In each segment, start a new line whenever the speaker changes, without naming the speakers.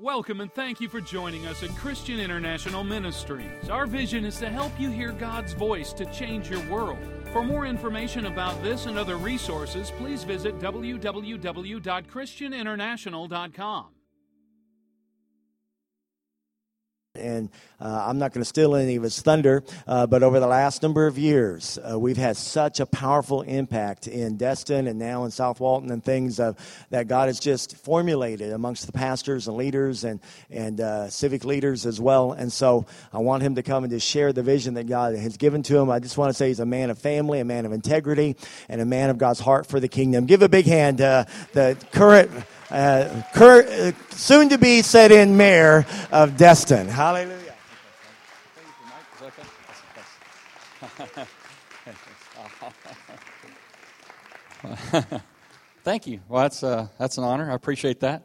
Welcome and thank you for joining us at Christian International Ministries. Our vision is to help you hear God's voice to change your world. For more information about this and other resources, please visit www.christianinternational.com.
and uh, I'm not going to steal any of his thunder, uh, but over the last number of years, uh, we've had such a powerful impact in Destin and now in South Walton and things that God has just formulated amongst the pastors and leaders and, and uh, civic leaders as well. And so I want him to come and just share the vision that God has given to him. I just want to say he's a man of family, a man of integrity, and a man of God's heart for the kingdom. Give a big hand to the current uh, cur- uh, soon to be set in mayor of Destin. Hallelujah.
Thank you. Well, that's, uh, that's an honor. I appreciate that.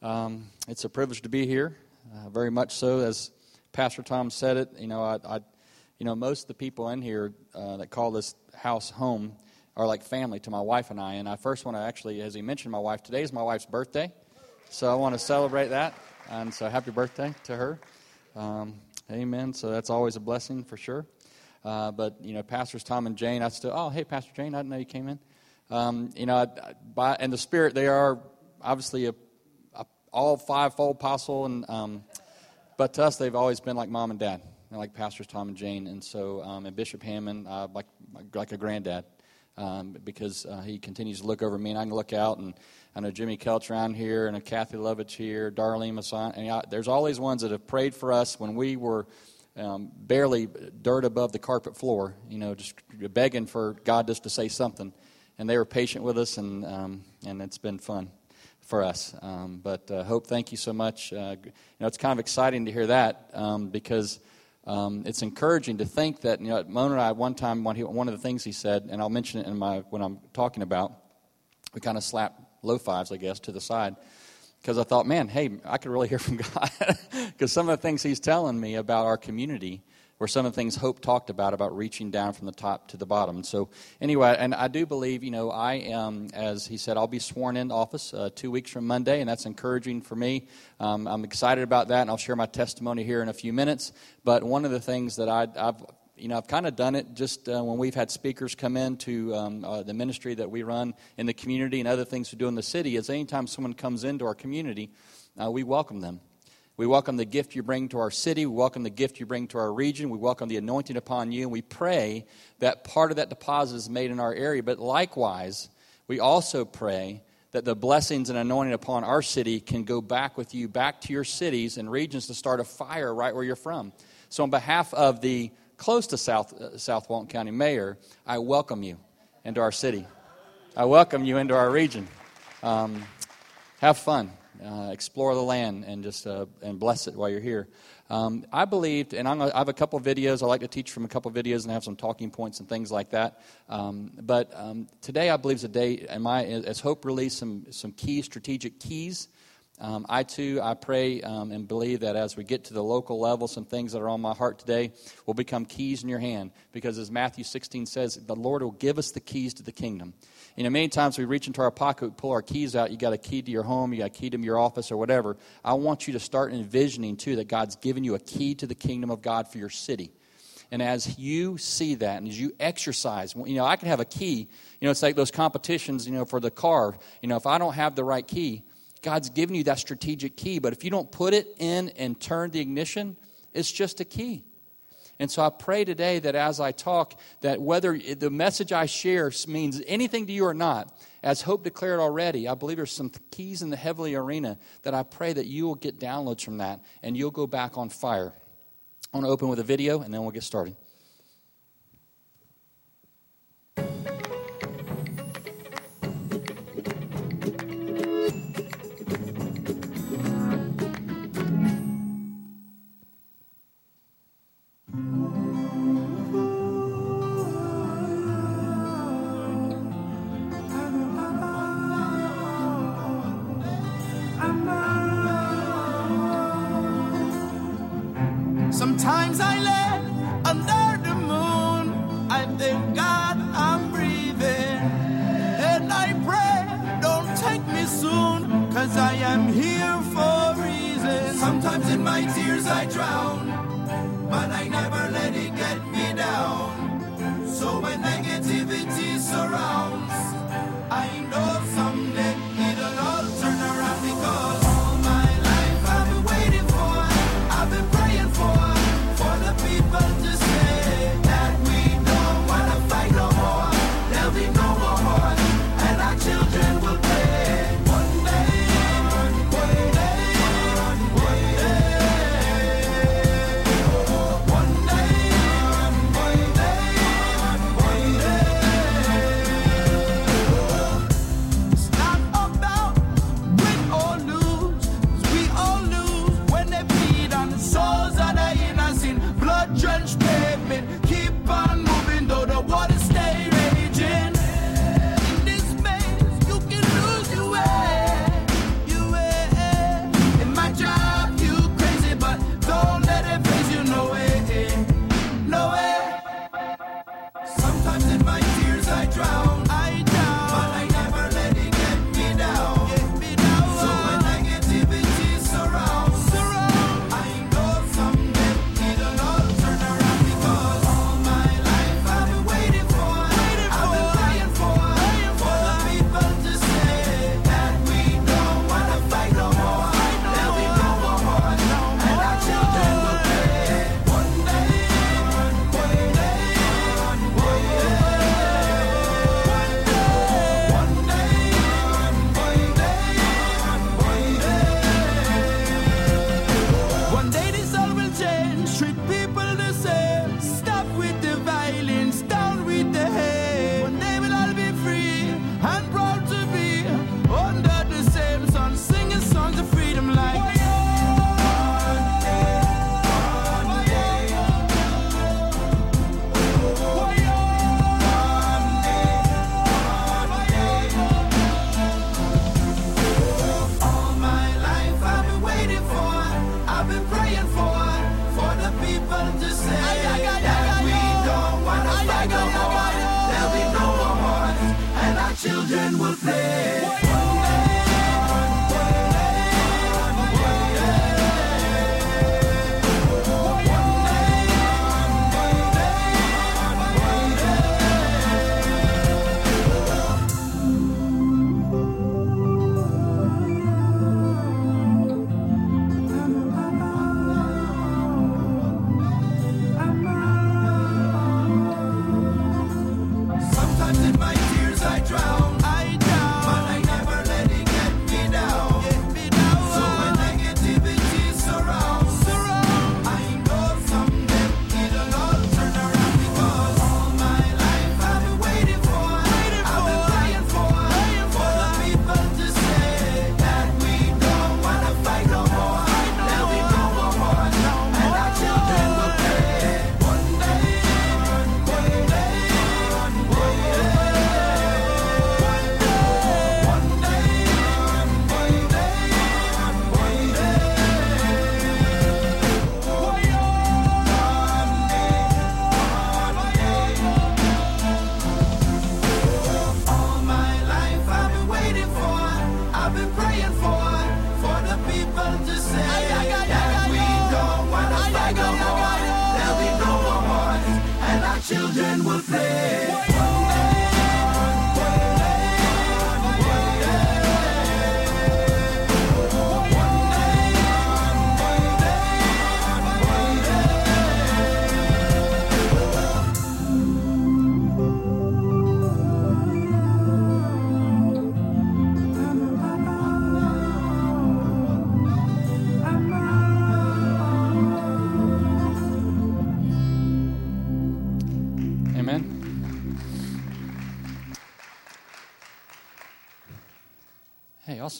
Um, it's a privilege to be here, uh, very much so. As Pastor Tom said it, you know, I, I you know, most of the people in here uh, that call this house home are like family to my wife and I. And I first want to actually, as he mentioned, my wife, today is my wife's birthday. So I want to celebrate that. And so happy birthday to her. Um, amen. So that's always a blessing for sure. Uh, but, you know, Pastors Tom and Jane, I still, oh, hey, Pastor Jane, I didn't know you came in. Um, you know, by, in the spirit, they are obviously a, a all five-fold apostle. And, um, but to us, they've always been like mom and dad, like Pastors Tom and Jane. And so, um, and Bishop Hamon, uh, like, like a granddad um, because uh, he continues to look over me, and I can look out, and I know Jimmy Kelch around here, and a Kathy Lovich here, Darlene Masson, and I, there's all these ones that have prayed for us when we were um, barely dirt above the carpet floor, you know, just begging for God just to say something, and they were patient with us, and um, and it's been fun for us. Um, but uh, Hope, thank you so much. Uh, you know, it's kind of exciting to hear that um, because um, it's encouraging to think that you know Mona and I one time one, one of the things he said, and I'll mention it in my when I'm talking about, we kind of slapped low fives, I guess, to the side because I thought, man, hey, I could really hear from God. Because some of the things he's telling me about our community were some of the things Hope talked about, about reaching down from the top to the bottom. So, anyway, and I do believe, you know, I am, as he said, I'll be sworn in office uh, two weeks from Monday, and that's encouraging for me. Um, I'm excited about that, and I'll share my testimony here in a few minutes. But one of the things that I, have you know, I've kind of done it just uh, when we've had speakers come in to um, uh, the ministry that we run in the community and other things we do in the city. Is anytime someone comes into our community, uh, we welcome them. We welcome the gift you bring to our city. We welcome the gift you bring to our region. We welcome the anointing upon you. And we pray that part of that deposit is made in our area. But likewise, we also pray that the blessings and anointing upon our city can go back with you, back to your cities and regions to start a fire right where you're from. So, on behalf of the close to South, uh, South Walton County Mayor, I welcome you into our city. I welcome you into our region. Um, have fun uh, explore the land and just uh, and bless it while you're here. Um, I believed, and I'm, i have a couple videos. I like to teach from a couple videos and have some talking points and things like that. Um, but um, today, I believe is a day, and my as Hope released some some key strategic keys. Um, I too, I pray um, and believe that as we get to the local level, some things that are on my heart today will become keys in your hand. Because as Matthew 16 says, the Lord will give us the keys to the kingdom. You know, many times we reach into our pocket, we pull our keys out. You got a key to your home, you got a key to your office, or whatever. I want you to start envisioning too that God's given you a key to the kingdom of God for your city. And as you see that and as you exercise, you know, I can have a key. You know, it's like those competitions, you know, for the car. You know, if I don't have the right key, God's given you that strategic key. But if you don't put it in and turn the ignition, it's just a key. And so I pray today that as I talk, that whether the message I share means anything to you or not, as Hope declared already, I believe there's some keys in the heavenly arena that I pray that you will get downloads from that and you'll go back on fire. I want to open with a video and then we'll get started.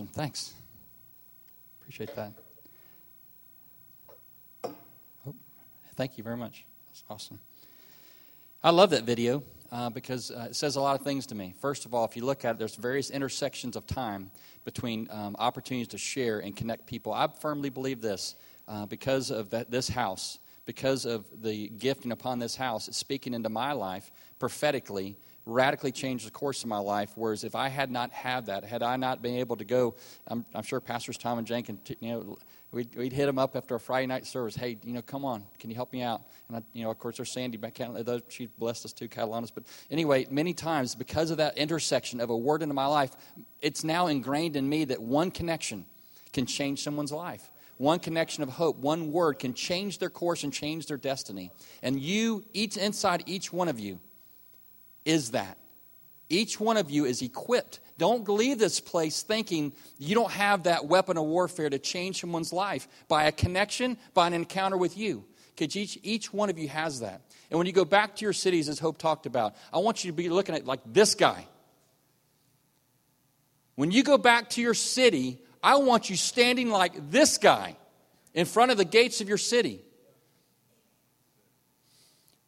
Awesome. Thanks. Appreciate that. Oh, thank you very much. That's awesome. I love that video uh, because uh, it says a lot of things to me. First of all, if you look at it, there's various intersections of time between um, opportunities to share and connect people. I firmly believe this uh, because of that, this house, because of the gifting upon this house, it's speaking into my life prophetically radically changed the course of my life. Whereas if I had not had that, had I not been able to go, I'm, I'm sure Pastors Tom and Jen t- you know, we'd, we'd hit them up after a Friday night service. Hey, you know, come on, can you help me out? And I, you know, of course, there's Sandy back. She blessed us too, Catalanas. But anyway, many times because of that intersection of a word into my life, it's now ingrained in me that one connection can change someone's life. One connection of hope, one word can change their course and change their destiny. And you, each inside each one of you, is that. Each one of you is equipped. Don't leave this place thinking you don't have that weapon of warfare to change someone's life by a connection, by an encounter with you. Because each, each one of you has that. And when you go back to your cities, as Hope talked about, I want you to be looking at like this guy. When you go back to your city, I want you standing like this guy in front of the gates of your city.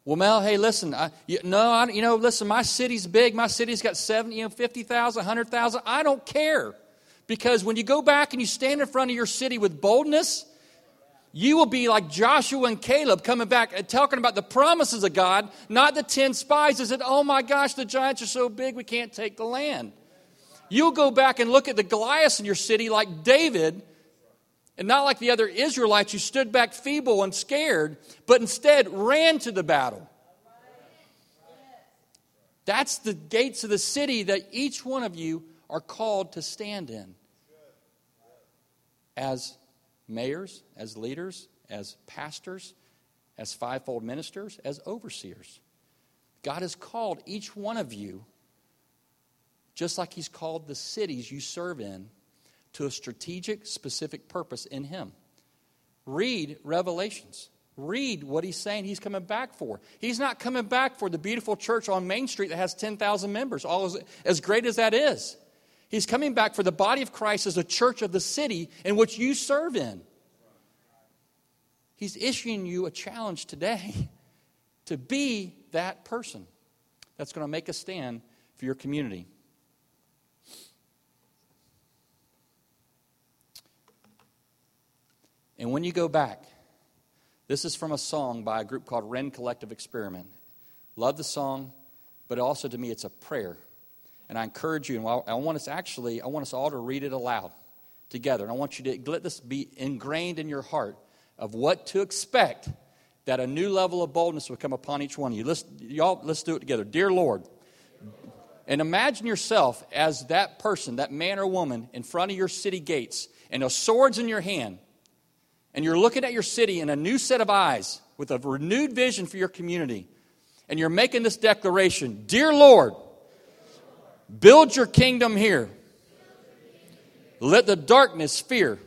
Well, Mel, hey, listen, I, you, no, I, you know, listen, my city's big. My city's got 70, you know, 50,000, 100,000. I don't care. Because when you go back and you stand in front of your city with boldness, you will be like Joshua and Caleb coming back and talking about the promises of God, not the 10 spies that said, oh my gosh, the giants are so big we can't take the land. You'll go back and look at the Goliaths in your city like David, and not like the other Israelites who stood back feeble and scared, but instead ran to the battle. That's the gates of the city that each one of you are called to stand in. As mayors, as leaders, as pastors, as fivefold ministers, as overseers. God has called each one of you just like He's called the cities you serve in to a strategic, specific purpose in Him. Read Revelations. Read what He's saying He's coming back for. He's not coming back for the beautiful church on Main Street that has 10,000 members, all as, as great as that is. He's coming back for the body of Christ as a church of the city in which you serve in. He's issuing you a challenge today to be that person that's going to make a stand for your community. And when you go back, this is from a song by a group called Rend Collective Experiment. Love the song, but also to me it's a prayer. And I encourage you, and I want us actually, I want us all to read it aloud together. And I want you to let this be ingrained in your heart of what to expect that a new level of boldness will come upon each one of you. Let's, y'all, let's do it together. Dear Lord, and imagine yourself as that person, that man or woman, in front of your city gates, and a sword's in your hand and you're looking at your city in a new set of eyes with a renewed vision for your community, and you're making this declaration Dear Lord, build your kingdom here. Let the darkness fear.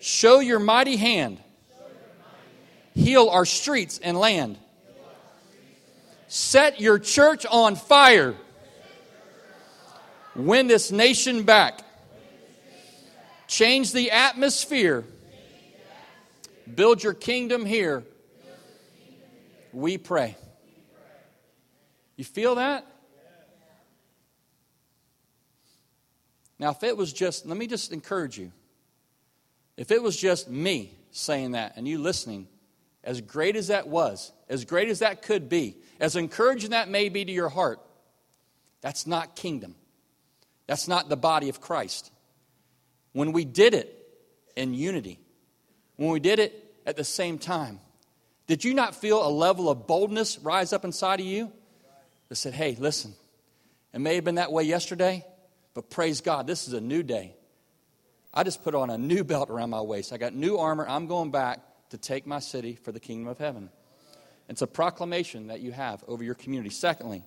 Show your mighty hand. Heal our streets and land. Set your church on fire. Win this nation back. Change the atmosphere Build your kingdom here. We pray. You feel that? Now, if it was just, let me just encourage you. If it was just me saying that and you listening, as great as that was, as great as that could be, as encouraging that may be to your heart, that's not kingdom. That's not the body of Christ. When we did it in unity, when we did it at the same time. Did you not feel a level of boldness rise up inside of you that said, hey, listen, it may have been that way yesterday, but praise God, this is a new day. I just put on a new belt around my waist. I got new armor. I'm going back to take my city for the kingdom of heaven. It's a proclamation that you have over your community. Secondly,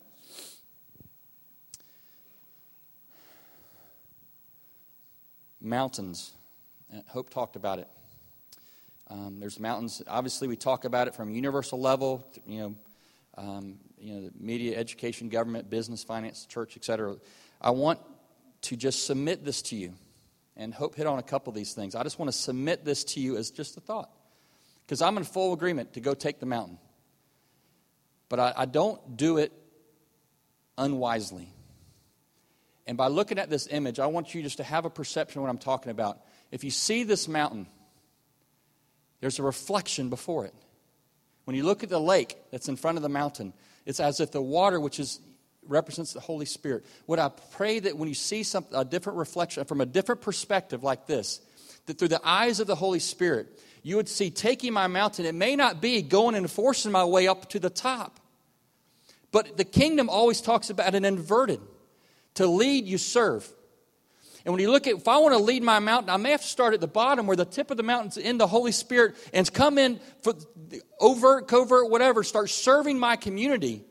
mountains. Hope talked about it. Um, there's mountains. Obviously, we talk about it from a universal level. You know, um, you know, media, education, government, business, finance, church, etc. I want to just submit this to you, and hope hit on a couple of these things. I just want to submit this to you as just a thought, because I'm in full agreement to go take the mountain, but I, I don't do it unwisely. And by looking at this image, I want you just to have a perception of what I'm talking about. If you see this mountain there's a reflection before it. When you look at the lake that's in front of the mountain, It's as if the water, which is represents the Holy Spirit. Would I pray that when you see something, a different reflection from a different perspective like this, that through the eyes of the Holy Spirit, you would see taking my mountain, it may not be going and forcing my way up to the top. But the kingdom always talks about an inverted. To lead, you serve. And when you look at, if I want to lead my mountain, I may have to start at the bottom where the tip of the mountain's in the Holy Spirit and come in for overt, covert, whatever, start serving my community.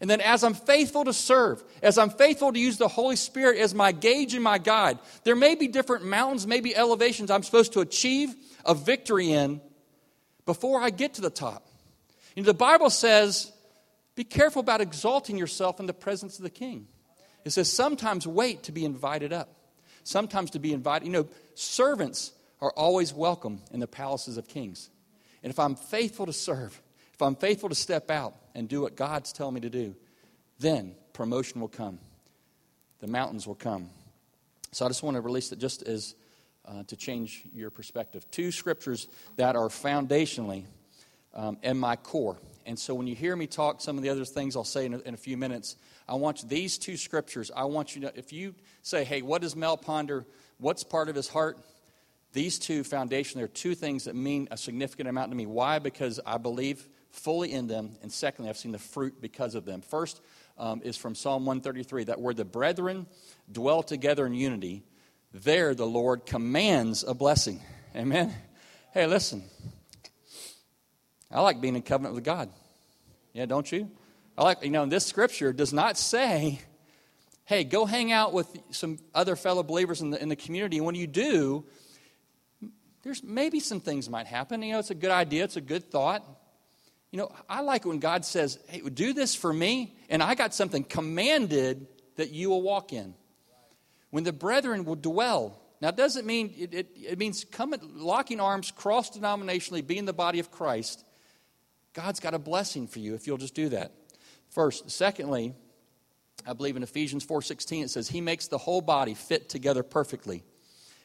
And then as I'm faithful to serve, as I'm faithful to use the Holy Spirit as my gauge and my guide, there may be different mountains, maybe elevations I'm supposed to achieve a victory in before I get to the top. You know, the Bible says, be careful about exalting yourself in the presence of the king. It says, sometimes wait to be invited up sometimes to be invited. You know, servants are always welcome in the palaces of kings. And if I'm faithful to serve, if I'm faithful to step out and do what God's telling me to do, then promotion will come. The mountains will come. So I just want to release it just as uh, to change your perspective. Two scriptures that are foundationally um, in my core. And so when you hear me talk, some of the other things I'll say in a, in a few minutes, I want these two scriptures, I want you to, if you say, hey, what does Mel ponder? What's part of his heart? These two foundation, there are two things that mean a significant amount to me. Why? Because I believe fully in them. And secondly, I've seen the fruit because of them. First um, is from Psalm 133 that where the brethren dwell together in unity, there the Lord commands a blessing. Amen. Hey, listen. I like being in covenant with God. Yeah, don't you? I like, you know, this scripture does not say, hey, go hang out with some other fellow believers in the, in the community. And when you do, there's maybe some things might happen. You know, it's a good idea, it's a good thought. You know, I like when God says, hey, do this for me, and I got something commanded that you will walk in. When the brethren will dwell. Now, it doesn't mean, it, it, it means coming, locking arms, cross denominationally, being the body of Christ. God's got a blessing for you if you'll just do that. First, secondly, I believe in Ephesians 4:16 it says he makes the whole body fit together perfectly.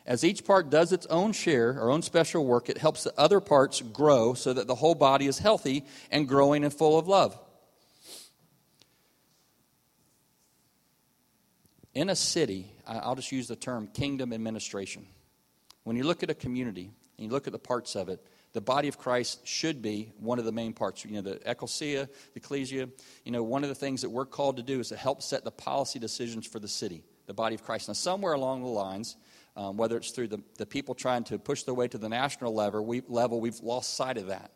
As each part does its own share, or own special work, it helps the other parts grow so that the whole body is healthy and growing and full of love. In a city, I'll just use the term kingdom administration. When you look at a community and you look at the parts of it, the body of Christ should be one of the main parts. You know, the ecclesia, the ecclesia, you know, one of the things that we're called to do is to help set the policy decisions for the city, the body of Christ. Now, somewhere along the lines, um, whether it's through the, the people trying to push their way to the national level, we, level, we've lost sight of that.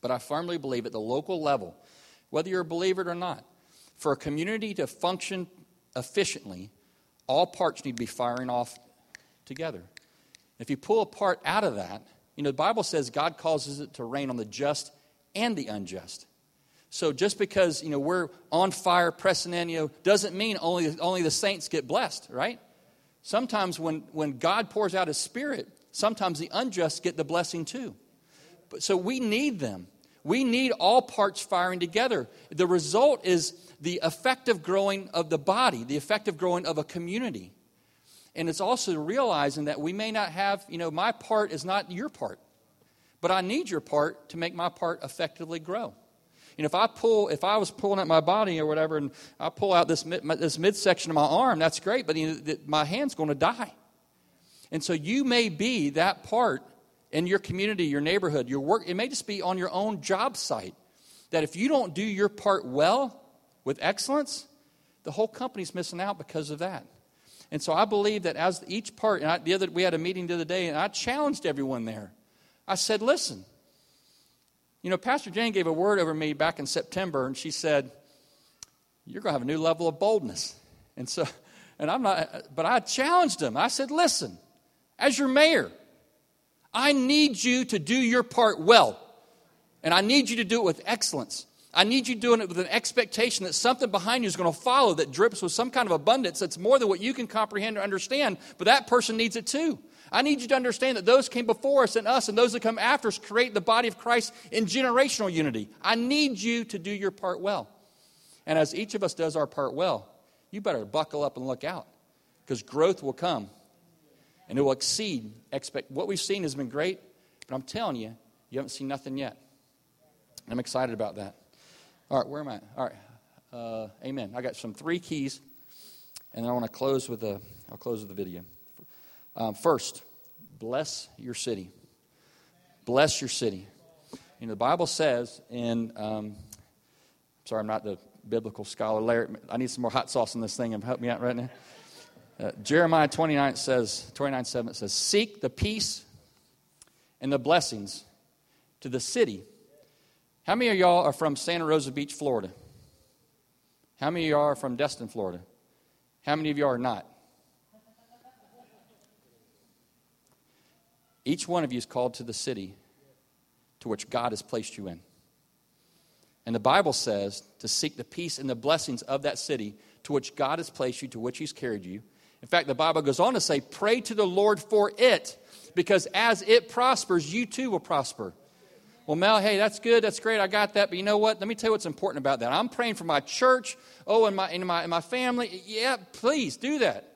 But I firmly believe at the local level, whether you're a believer or not, for a community to function efficiently, all parts need to be firing off together. If you pull a part out of that, you know, the Bible says God causes it to rain on the just and the unjust. So just because, you know, we're on fire, pressing in, you know, doesn't mean only, only the saints get blessed, right? Sometimes when, when God pours out his spirit, sometimes the unjust get the blessing too. But, so we need them. We need all parts firing together. The result is the effective growing of the body, the effective growing of a community. And it's also realizing that we may not have, you know, my part is not your part, but I need your part to make my part effectively grow. You know, if I pull, if I was pulling at my body or whatever, and I pull out this mid, this midsection of my arm, that's great, but you know, my hand's going to die. And so you may be that part in your community, your neighborhood, your work. It may just be on your own job site. That if you don't do your part well with excellence, the whole company's missing out because of that. And so I believe that as each part, and I, the other, we had a meeting the other day, and I challenged everyone there. I said, listen, you know, Pastor Jane gave a word over me back in September, and she said, You're going to have a new level of boldness. And so, and I'm not, but I challenged him. I said, Listen, as your mayor, I need you to do your part well, and I need you to do it with excellence. I need you doing it with an expectation that something behind you is going to follow that drips with some kind of abundance that's more than what you can comprehend or understand, but that person needs it too. I need you to understand that those came before us and us and those that come after us create the body of Christ in generational unity. I need you to do your part well. And as each of us does our part well, you better buckle up and look out because growth will come and it will exceed expect. What we've seen has been great, but I'm telling you, you haven't seen nothing yet. I'm excited about that. All right, where am I? All right. Uh, amen. I got some three keys, and I want to close with a. I'll close with the video. Um, first, bless your city. Bless your city. You know, the Bible says in. Um, sorry, I'm not the biblical scholar. Larry, I need some more hot sauce in this thing and help me out right now. Uh, Jeremiah 29 says, 29 7 it says, Seek the peace and the blessings to the city. How many of y'all are from Santa Rosa Beach, Florida? How many of y'all are from Destin, Florida? How many of y'all are not? Each one of you is called to the city to which God has placed you in. And the Bible says to seek the peace and the blessings of that city to which God has placed you, to which He's carried you. In fact, the Bible goes on to say, Pray to the Lord for it, because as it prospers, you too will prosper. Well, Mel, hey, that's good, that's great, I got that, but you know what? Let me tell you what's important about that. I'm praying for my church, oh, and my, and my, and my family. Yeah, please do that.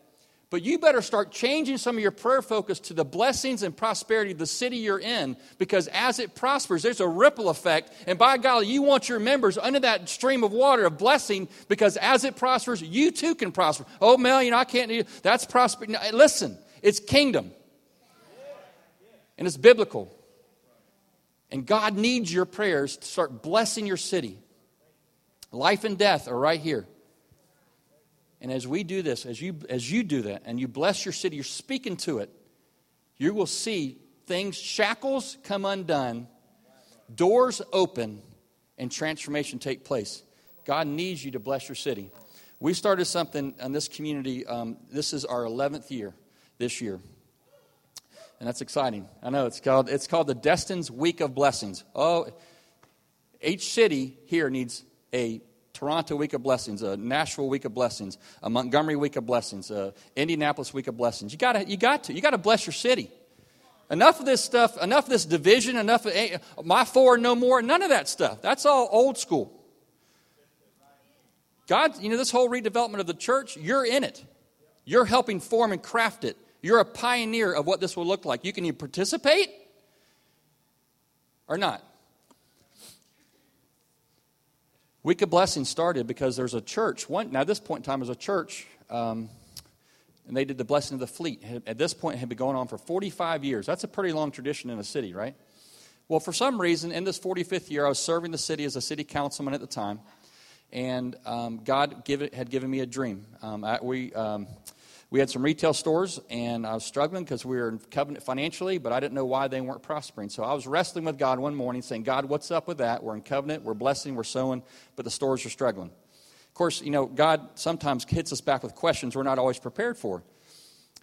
But you better start changing some of your prayer focus to the blessings and prosperity of the city you're in because as it prospers, there's a ripple effect. And by golly, you want your members under that stream of water of blessing because as it prospers, you too can prosper. Oh, Mel, you know, I can't do that's prosperity. Listen, it's kingdom and it's biblical. And God needs your prayers to start blessing your city. Life and death are right here. And as we do this, as you, as you do that, and you bless your city, you're speaking to it, you will see things, shackles come undone, doors open, and transformation take place. God needs you to bless your city. We started something in this community. Um, this is our 11th year this year. And that's exciting. I know it's called, it's called the Destin's Week of Blessings. Oh, each city here needs a Toronto Week of Blessings, a Nashville Week of Blessings, a Montgomery Week of Blessings, a Indianapolis Week of Blessings. You got to you got to. You got to bless your city. Enough of this stuff, enough of this division, enough of eh, my four, no more, none of that stuff. That's all old school. God, you know, this whole redevelopment of the church, you're in it. You're helping form and craft it. You're a pioneer of what this will look like. You can either participate or not. Week of Blessing started because there's a church. One, now, at this point in time, there's a church, um, and they did the blessing of the fleet. At this point, it had been going on for 45 years. That's a pretty long tradition in a city, right? Well, for some reason, in this 45th year, I was serving the city as a city councilman at the time, and um, God give, had given me a dream. Um, I, we um, we had some retail stores, and I was struggling because we were in covenant financially, but I didn't know why they weren't prospering. So I was wrestling with God one morning, saying, God, what's up with that? We're in covenant, we're blessing, we're sowing, but the stores are struggling. Of course, you know, God sometimes hits us back with questions we're not always prepared for.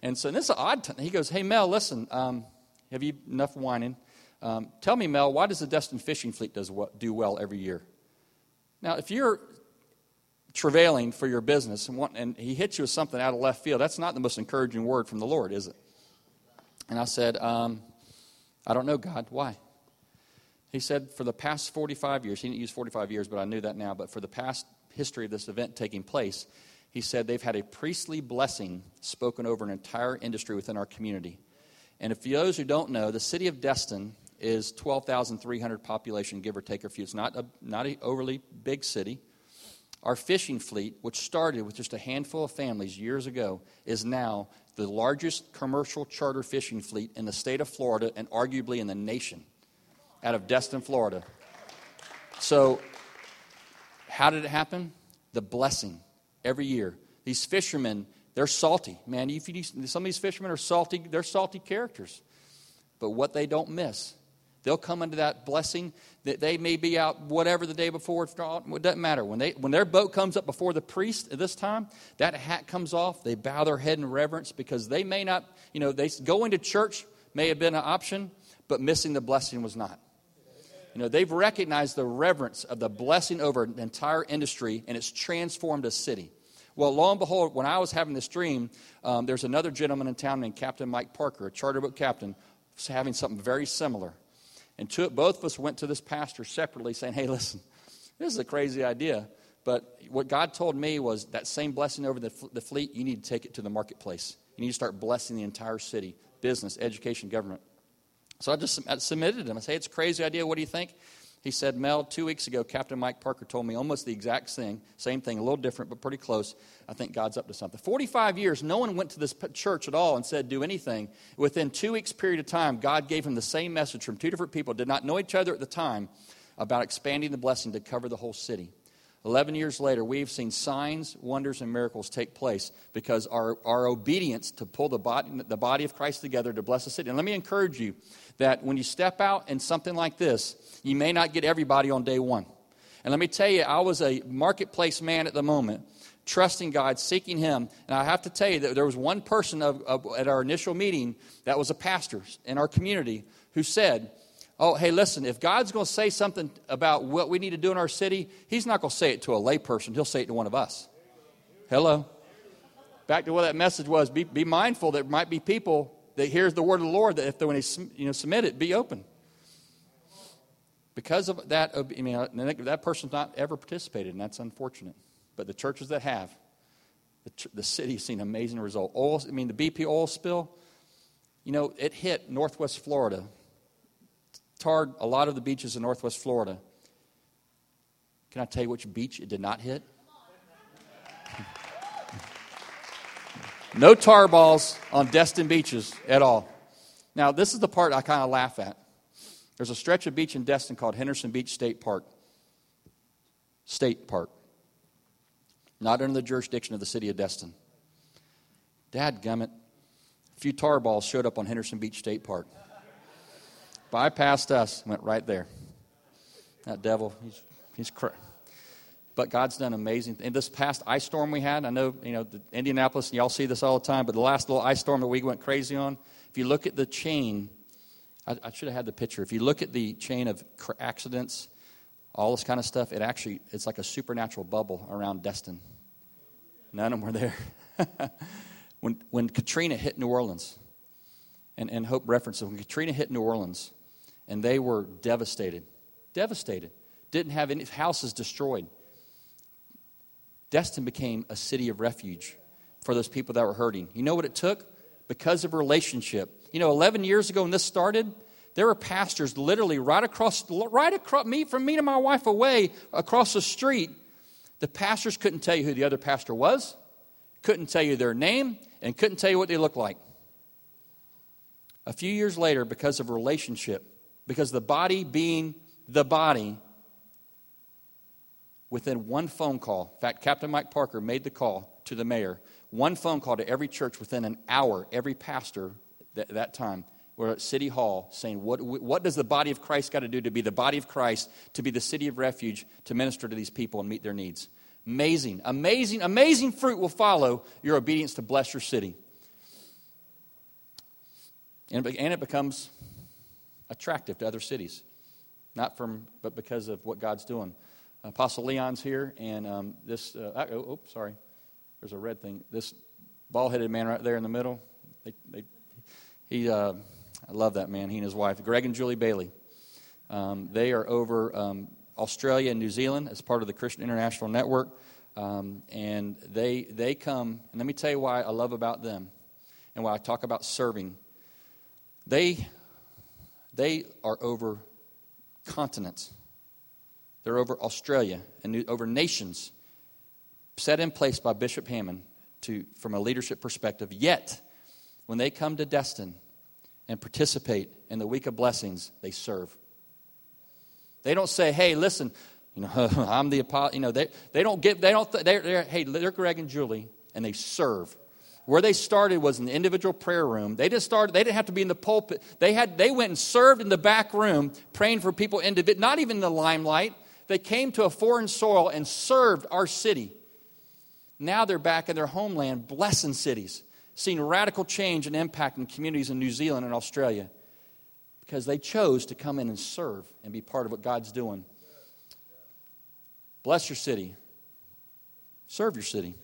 And so this is odd. Time. He goes, Hey, Mel, listen, um, have you enough whining? Um, tell me, Mel, why does the Destin Fishing Fleet does do well every year? Now, if you're travailing for your business and, want, and he hits you with something out of left field, that's not the most encouraging word from the Lord, is it? And I said, um, I don't know, God. Why? He said, for the past 45 years, he didn't use 45 years, but I knew that now, but for the past history of this event taking place, he said they've had a priestly blessing spoken over an entire industry within our community. And if those who don't know, the city of Destin is 12,300 population, give or take a few. It's not a not an overly big city. Our fishing fleet, which started with just a handful of families years ago, is now the largest commercial charter fishing fleet in the state of Florida and arguably in the nation out of Destin, Florida. So, how did it happen? The blessing every year. These fishermen, they're salty. Man, some of these fishermen are salty, they're salty characters. But what they don't miss They'll come into that blessing that they may be out whatever the day before. It doesn't matter. When, they, when their boat comes up before the priest at this time, that hat comes off. They bow their head in reverence because they may not, you know, they going to church may have been an option, but missing the blessing was not. You know, they've recognized the reverence of the blessing over an entire industry, and it's transformed a city. Well, lo and behold, when I was having this dream, um, there's another gentleman in town named Captain Mike Parker, a charter boat captain, having something very similar. And two, both of us went to this pastor separately saying, hey, listen, this is a crazy idea. But what God told me was that same blessing over the, the fleet, you need to take it to the marketplace. You need to start blessing the entire city, business, education, government. So I just I submitted him. I say, it's a crazy idea. What do you think? He said, Mel, two weeks ago, Captain Mike Parker told me almost the exact thing, same thing, a little different, but pretty close. I think God's up to something. 45 years, no one went to this church at all and said, do anything. Within two weeks' period of time, God gave him the same message from two different people, did not know each other at the time, about expanding the blessing to cover the whole city. 11 years later, we've seen signs, wonders, and miracles take place because our, our obedience to pull the body, the body of Christ together to bless the city. And let me encourage you that when you step out in something like this, you may not get everybody on day one. And let me tell you, I was a marketplace man at the moment, trusting God, seeking Him. And I have to tell you that there was one person of, of, at our initial meeting that was a pastor in our community who said, Oh, hey, listen, if God's going to say something about what we need to do in our city, He's not going to say it to a layperson. He'll say it to one of us. Hello? Back to what that message was be, be mindful there might be people that hears the word of the Lord that if they, when they you know, submit it, be open. Because of that, I mean, uh, that person's not ever participated, and that's unfortunate. But the churches that have, the, the city's seen amazing result. Oil, I mean, the BP oil spill, you know, it hit Northwest Florida tarred a lot of the beaches in northwest Florida. Can I tell you which beach it did not hit? no tar balls on Destin beaches at all. Now, this is the part I kind of laugh at. There's a stretch of beach in Destin called Henderson Beach State Park. State Park. Not under the jurisdiction of the city of Destin. Dad gummit. A few tar balls showed up on Henderson Beach State Park bypassed us, went right there. That devil, he's, he's cr- but God's done amazing. In this past ice storm we had, I know, you know, Indianapolis, y'all see this all the time, but the last little ice storm that we went crazy on, if you look at the chain, I, I should have had the picture. If you look at the chain of accidents, all this kind of stuff, it actually, it's like a supernatural bubble around Destin. None of them were there. when, when Katrina hit New Orleans, and, and Hope referenced when Katrina hit New Orleans, and they were devastated. Devastated. Didn't have any houses destroyed. Destin became a city of refuge for those people that were hurting. You know what it took? Because of relationship. You know, 11 years ago when this started, there were pastors literally right across, right across me, from me to my wife away, across the street. The pastors couldn't tell you who the other pastor was, couldn't tell you their name, and couldn't tell you what they looked like. A few years later, because of relationship, because the body being the body, within one phone call, in fact, Captain Mike Parker made the call to the mayor, one phone call to every church within an hour, every pastor that, that time were at City Hall saying, what, what does the body of Christ got to do to be the body of Christ, to be the city of refuge, to minister to these people and meet their needs? Amazing, amazing, amazing fruit will follow your obedience to bless your city. And it, and it becomes attractive to other cities, not from, but because of what God's doing. Apostle Leon's here, and um, this, uh, oh, oh, sorry, there's a red thing. This bald headed man right there in the middle, they, they, he, uh, I love that man, he and his wife, Greg and Julie Bailey. Um, they are over um, Australia and New Zealand as part of the Christian International Network. Um, and they, they come, and let me tell you why I love about them and why I talk about serving they, they are over continents. They're over Australia and over nations set in place by Bishop Hamon to, from a leadership perspective. Yet, when they come to Destin and participate in the week of blessings, they serve. They don't say, hey, listen, you know, I'm the apostle. You know, they, they don't get, they don't, they're, they're, hey, they're Greg and Julie, and they serve. Where they started was the individual prayer room. They just started, they didn't have to be in the pulpit. They had they went and served in the back room, praying for people individually, not even in the limelight. They came to a foreign soil and served our city. Now they're back in their homeland, blessing cities, seeing radical change and impact in communities in New Zealand and Australia because they chose to come in and serve and be part of what God's doing. Bless your city. Serve your city.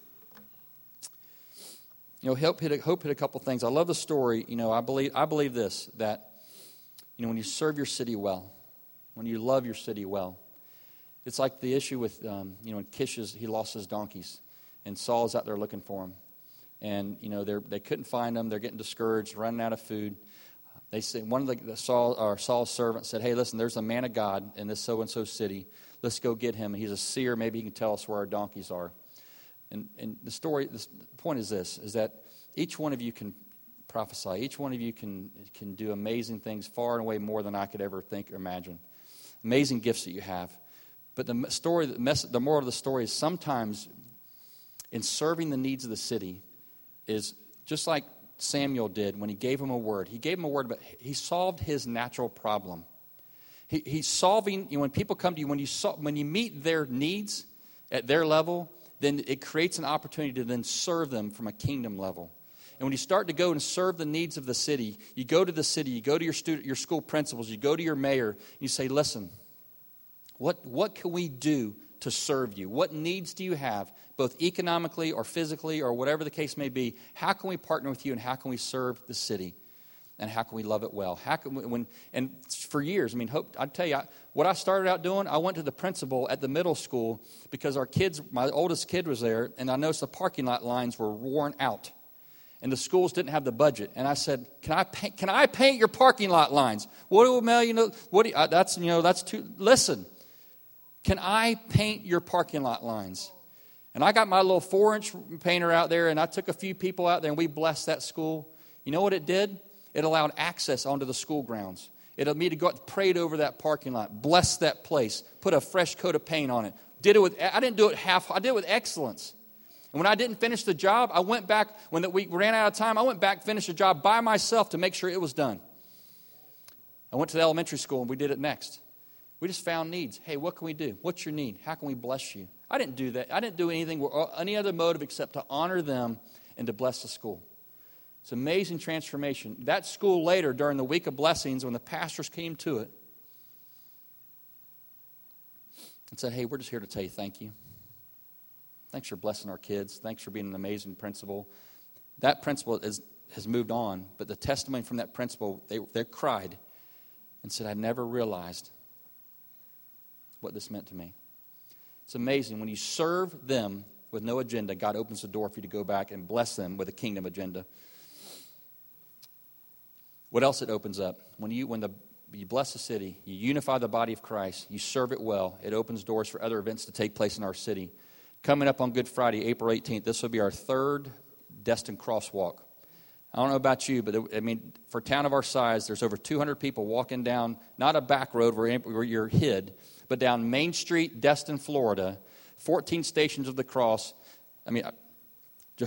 You know, Hope hit, a, Hope hit a couple things. I love the story. You know, I believe, I believe this that, you know, when you serve your city well, when you love your city well, it's like the issue with, um, you know, when Kish is, he lost his donkeys, and Saul's out there looking for him. And, you know, they they couldn't find them. They're getting discouraged, running out of food. They said one of the, the Saul or Saul's servants said, "Hey, listen, there's a man of God in this so and so city. Let's go get him. He's a seer. Maybe he can tell us where our donkeys are." And, and the story, the point is this: is that each one of you can prophesy. Each one of you can can do amazing things, far and away more than I could ever think or imagine. Amazing gifts that you have. But the story, the, the moral of the story is sometimes in serving the needs of the city is just like Samuel did when he gave him a word. He gave him a word, but he solved his natural problem. He, he's solving, you know, when people come to you, when you, when you meet their needs at their level, then it creates an opportunity to then serve them from a kingdom level. And when you start to go and serve the needs of the city, you go to the city, you go to your, student, your school principals, you go to your mayor, and you say, listen, what, what can we do to serve you? What needs do you have, both economically or physically or whatever the case may be? How can we partner with you and how can we serve the city? And how can we love it well? How can we, when, and for years, I mean, hope, i tell you, I, what I started out doing, I went to the principal at the middle school because our kids, my oldest kid was there, and I noticed the parking lot lines were worn out. And the schools didn't have the budget. And I said, Can I paint, can I paint your parking lot lines? What do, Mel, you know, what do uh, that's, you know, that's too, listen. Can I paint your parking lot lines? And I got my little four inch painter out there, and I took a few people out there, and we blessed that school. You know what it did? It allowed access onto the school grounds. It allowed me to go out and prayed over that parking lot, bless that place, put a fresh coat of paint on it. Did it with, I didn't do it half, I did it with excellence. And when I didn't finish the job, I went back, when we ran out of time, I went back, finished the job by myself to make sure it was done. I went to the elementary school and we did it next. We just found needs. Hey, what can we do? What's your need? How can we bless you? I didn't do that. I didn't do anything, uh, any other motive except to honor them and to bless the school. It's amazing transformation. That school later, during the week of blessings, when the pastors came to it and said, Hey, we're just here to tell you thank you. Thanks for blessing our kids. Thanks for being an amazing principal. That principal is, has moved on, but the testimony from that principal, they, they cried and said, I never realized what this meant to me. It's amazing. When you serve them with no agenda, God opens the door for you to go back and bless them with a kingdom agenda. What else it opens up? When you, when the, you bless the city, you unify the body of Christ, you serve it well, it opens doors for other events to take place in our city. Coming up on Good Friday, April 18th, this will be our third Destin Crosswalk. I don't know about you, but I mean, for a town of our size, there's over 200 people walking down, not a back road where you're hid, but down Main Street, Destin, Florida, 14 stations of the cross. I mean,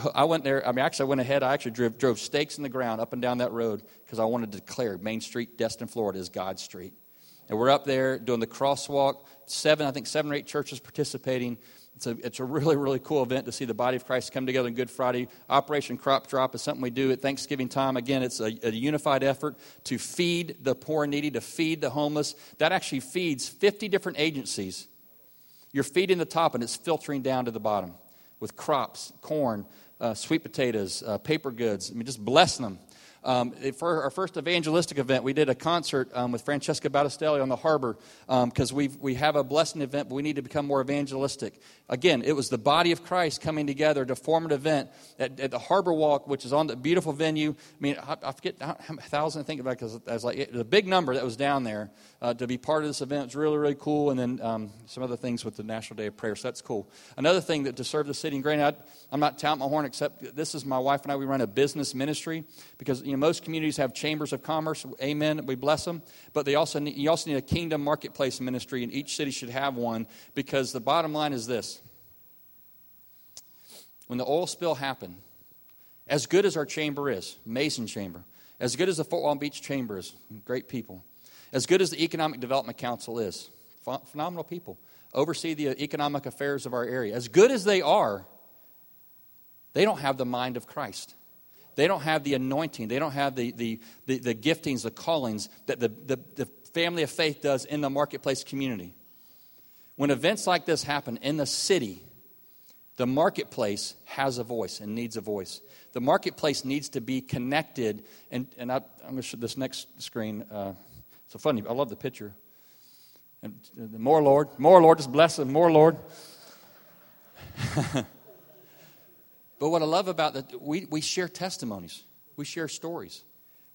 I went there. I mean, actually, I went ahead. I actually drove, drove stakes in the ground up and down that road because I wanted to declare Main Street, Destin, Florida is God's street. And we're up there doing the crosswalk. Seven, I think seven or eight churches participating. It's a, it's a really, really cool event to see the body of Christ come together on Good Friday. Operation Crop Drop is something we do at Thanksgiving time. Again, it's a, a unified effort to feed the poor and needy, to feed the homeless. That actually feeds 50 different agencies. You're feeding the top and it's filtering down to the bottom with crops, corn, uh, sweet potatoes, uh, paper goods. I mean, just blessing them. Um, for our first evangelistic event, we did a concert um, with Francesca Battistelli on the harbor because um, we have a blessing event, but we need to become more evangelistic. Again, it was the body of Christ coming together to form an event at, at the Harbor Walk, which is on the beautiful venue. I mean, I, I forget how, how thousand I think about because it was like it was a big number that was down there uh, to be part of this event. It's really really cool, and then um, some other things with the National Day of Prayer. So that's cool. Another thing that to serve the city, and granted, I, I'm not touting my horn, except this is my wife and I. We run a business ministry because you know, most communities have chambers of commerce. Amen. We bless them. But they also need, you also need a kingdom marketplace ministry, and each city should have one because the bottom line is this. When the oil spill happened, as good as our chamber is, Mason Chamber, as good as the Fort Walton Beach Chamber is, great people, as good as the Economic Development Council is, phenomenal people, oversee the uh, economic affairs of our area, as good as they are, they don't have the mind of Christ. They don't have the anointing. They don't have the, the, the, the giftings, the callings that the, the, the family of faith does in the marketplace community. When events like this happen in the city, the marketplace has a voice and needs a voice. The marketplace needs to be connected. And, and I, am going to show this next screen. Uh, so funny. I love the picture. And uh, more, Lord. More, Lord. Just bless them. More, Lord. But what I love about that, we, we share testimonies, we share stories.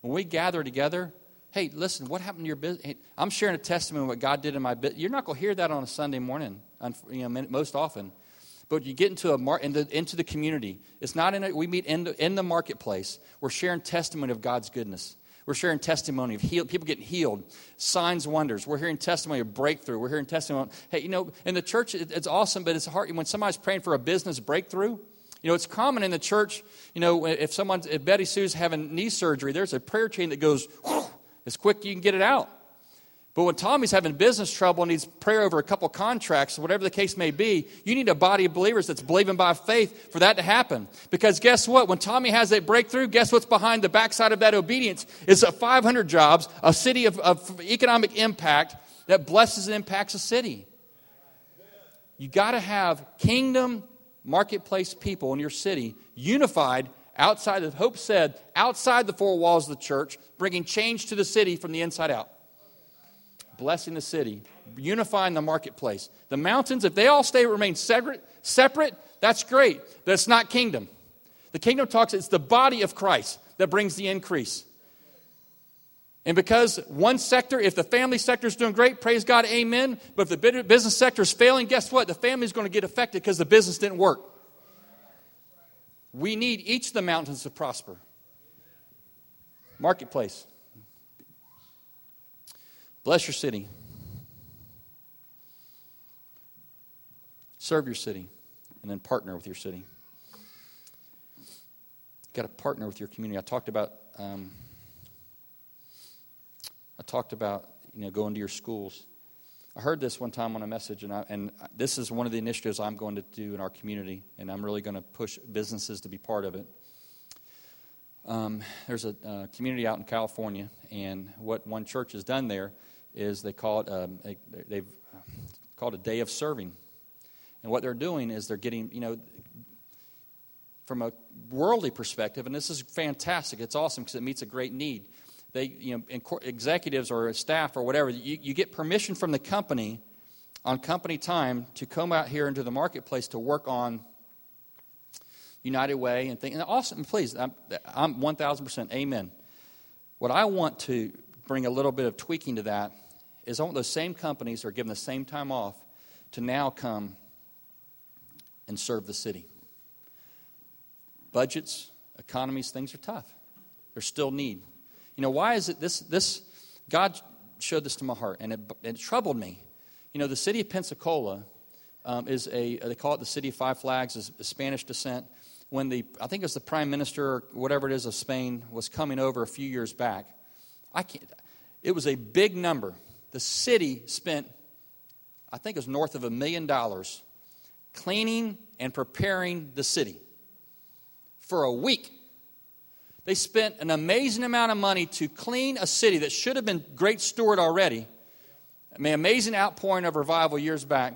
When we gather together, Hey, listen, what happened to your business? Hey, I'm sharing a testimony of what God did in my business. You're not going to hear that on a Sunday morning, you know, most often. But you get into a mar- into, into the community. It's not in a, we meet in the, in the marketplace. We're sharing testimony of God's goodness. We're sharing testimony of heal, people getting healed, signs, wonders. We're hearing testimony of breakthrough. We're hearing testimony. Hey, you know, in the church, it, it's awesome, but it's hard when somebody's praying for a business breakthrough. You know, it's common in the church. You know, if someone, if Betty Sue's having knee surgery, there's a prayer chain that goes as quick you can get it out. But when Tommy's having business trouble and needs prayer over a couple contracts, whatever the case may be, you need a body of believers that's believing by faith for that to happen. Because guess what? When Tommy has that breakthrough, guess what's behind the backside of that obedience? Is 500 jobs, a city of, of economic impact that blesses and impacts a city. You got to have kingdom marketplace people in your city unified outside of Hope said, outside the four walls of the church, bringing change to the city from the inside out blessing the city, unifying the marketplace. The mountains, if they all stay remain separate, separate, that's great. That's not kingdom. The kingdom talks, it's the body of Christ that brings the increase. And because one sector, if the family sector is doing great, praise God, amen. But if the business sector is failing, guess what? The family is going to get affected because the business didn't work. We need each of the mountains to prosper. Marketplace. Bless your city. Serve your city. And then partner with your city. You've got to partner with your community. I talked about. Um, talked about you know going to your schools. I heard this one time on a message, and, I, and this is one of the initiatives I'm going to do in our community, and I'm really going to push businesses to be part of it. Um, there's a uh, community out in California, and what one church has done there is they call it um, a, they've called a day of serving, and what they're doing is they're getting you know from a worldly perspective, and this is fantastic. It's awesome because it meets a great need. They you know executives or staff or whatever you, you get permission from the company on company time to come out here into the marketplace to work on United Way and things. And awesome, please, I'm, I'm 1,000% amen. What I want to bring a little bit of tweaking to that is I want those same companies that are given the same time off to now come and serve the city. Budgets, economies, things are tough. There's still need. You know, why is it this? This God showed this to my heart, and it, it troubled me. You know, the city of Pensacola um, is a they call it the city of five flags, is Spanish descent. When the I think it was the prime minister or whatever it is of Spain was coming over a few years back, I can't. It was a big number the city spent, I think it was north of a million dollars, cleaning and preparing the city for a week. They spent an amazing amount of money to clean a city that should have been great steward already. I mean, amazing outpouring of revival years back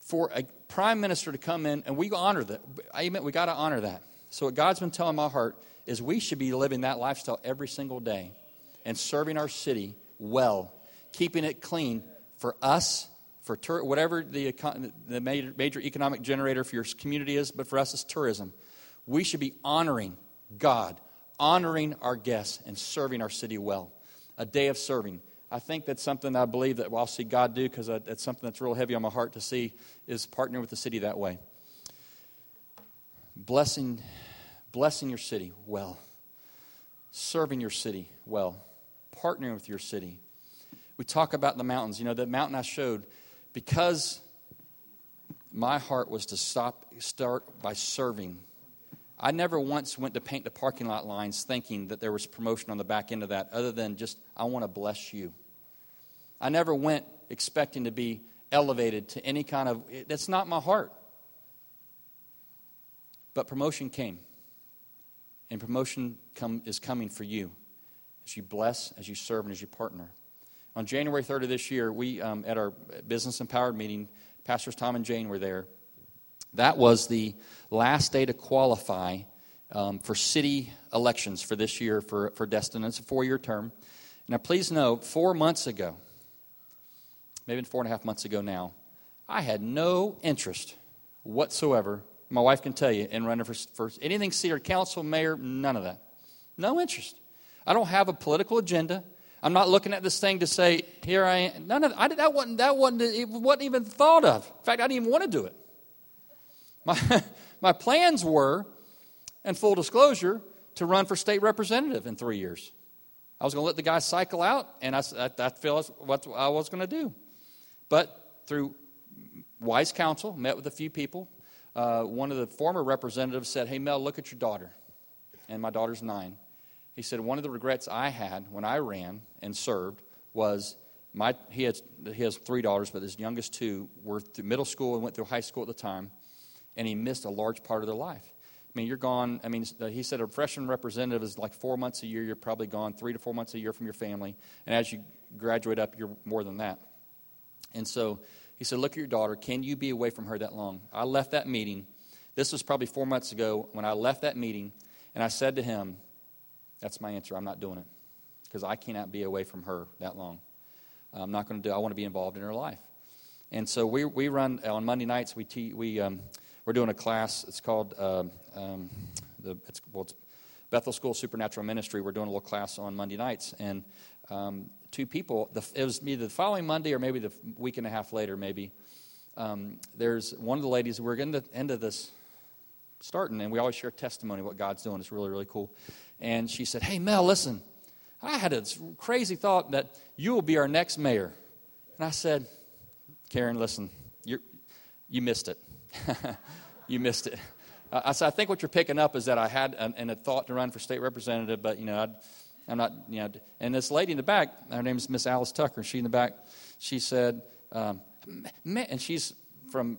for a prime minister to come in, and we honor that. Amen. We got to honor that. So, what God's been telling my heart is we should be living that lifestyle every single day and serving our city well, keeping it clean for us, for tur- whatever the, the major, major economic generator for your community is, but for us, it's tourism. We should be honoring God, honoring our guests, and serving our city well. A day of serving. I think that's something I believe that I'll see God do because that's something that's real heavy on my heart to see is partnering with the city that way. Blessing, blessing your city well, serving your city well partnering with your city. We talk about the mountains. You know, the mountain I showed, because my heart was to stop, start by serving. I never once went to paint the parking lot lines thinking that there was promotion on the back end of that, other than just, I want to bless you. I never went expecting to be elevated to any kind of, that's not my heart. But promotion came. And promotion come, is coming for you as you bless, as you serve, and as you partner. On January 3rd of this year, we, um, at our Business Empowered meeting, Pastors Tom and Jane were there. That was the last day to qualify um, for city elections for this year for, for Destin. It's a four year term. Now, please know, four months ago, maybe four and a half months ago now, I had no interest whatsoever. My wife can tell you in running for, for anything city council, mayor, none of that. No interest. I don't have a political agenda. I'm not looking at this thing to say, here I am. None of I, that wasn't that wasn't it wasn't even thought of. In fact, I didn't even want to do it. My my plans were, and full disclosure, to run for state representative in three years. I was going to let the guy cycle out, and I, I, I felt what I was going to do. But through wise counsel, met with a few people. Uh, one of the former representatives said, Hey, Mel, look at your daughter. And my daughter's nine. He said, One of the regrets I had when I ran and served was my, he, has, he has three daughters, but his youngest two were through middle school and went through high school at the time, and he missed a large part of their life. I mean, you're gone. I mean, he said a freshman representative is like four months a year. You're probably gone three to four months a year from your family. And as you graduate up, you're more than that. And so he said, Look at your daughter. Can you be away from her that long? I left that meeting. This was probably four months ago when I left that meeting, and I said to him, That's my answer. I'm not doing it because I cannot be away from her that long. I'm not going to do I want to be involved in her life. And so we, we run on Monday nights, we, te- we, um, we're doing a class. It's called uh, um, the, it's, well, it's Bethel School Supernatural Ministry. We're doing a little class on Monday nights. And um, two people. The, it was either the following Monday or maybe the week and a half later, maybe. Um, there's one of the ladies, we're getting to the end of this starting, and we always share testimony what God's doing. It's really, really cool. And she said, Hey, Mel, listen, I had a crazy thought that you will be our next mayor. And I said, Karen, listen, you missed it. you missed it. I said, I think what you're picking up is that I had an, an, a thought to run for state representative, but, you know, I'd, I'm not, you know. And this lady in the back, her name is Miss Alice Tucker. She in the back, she said, um, and she's from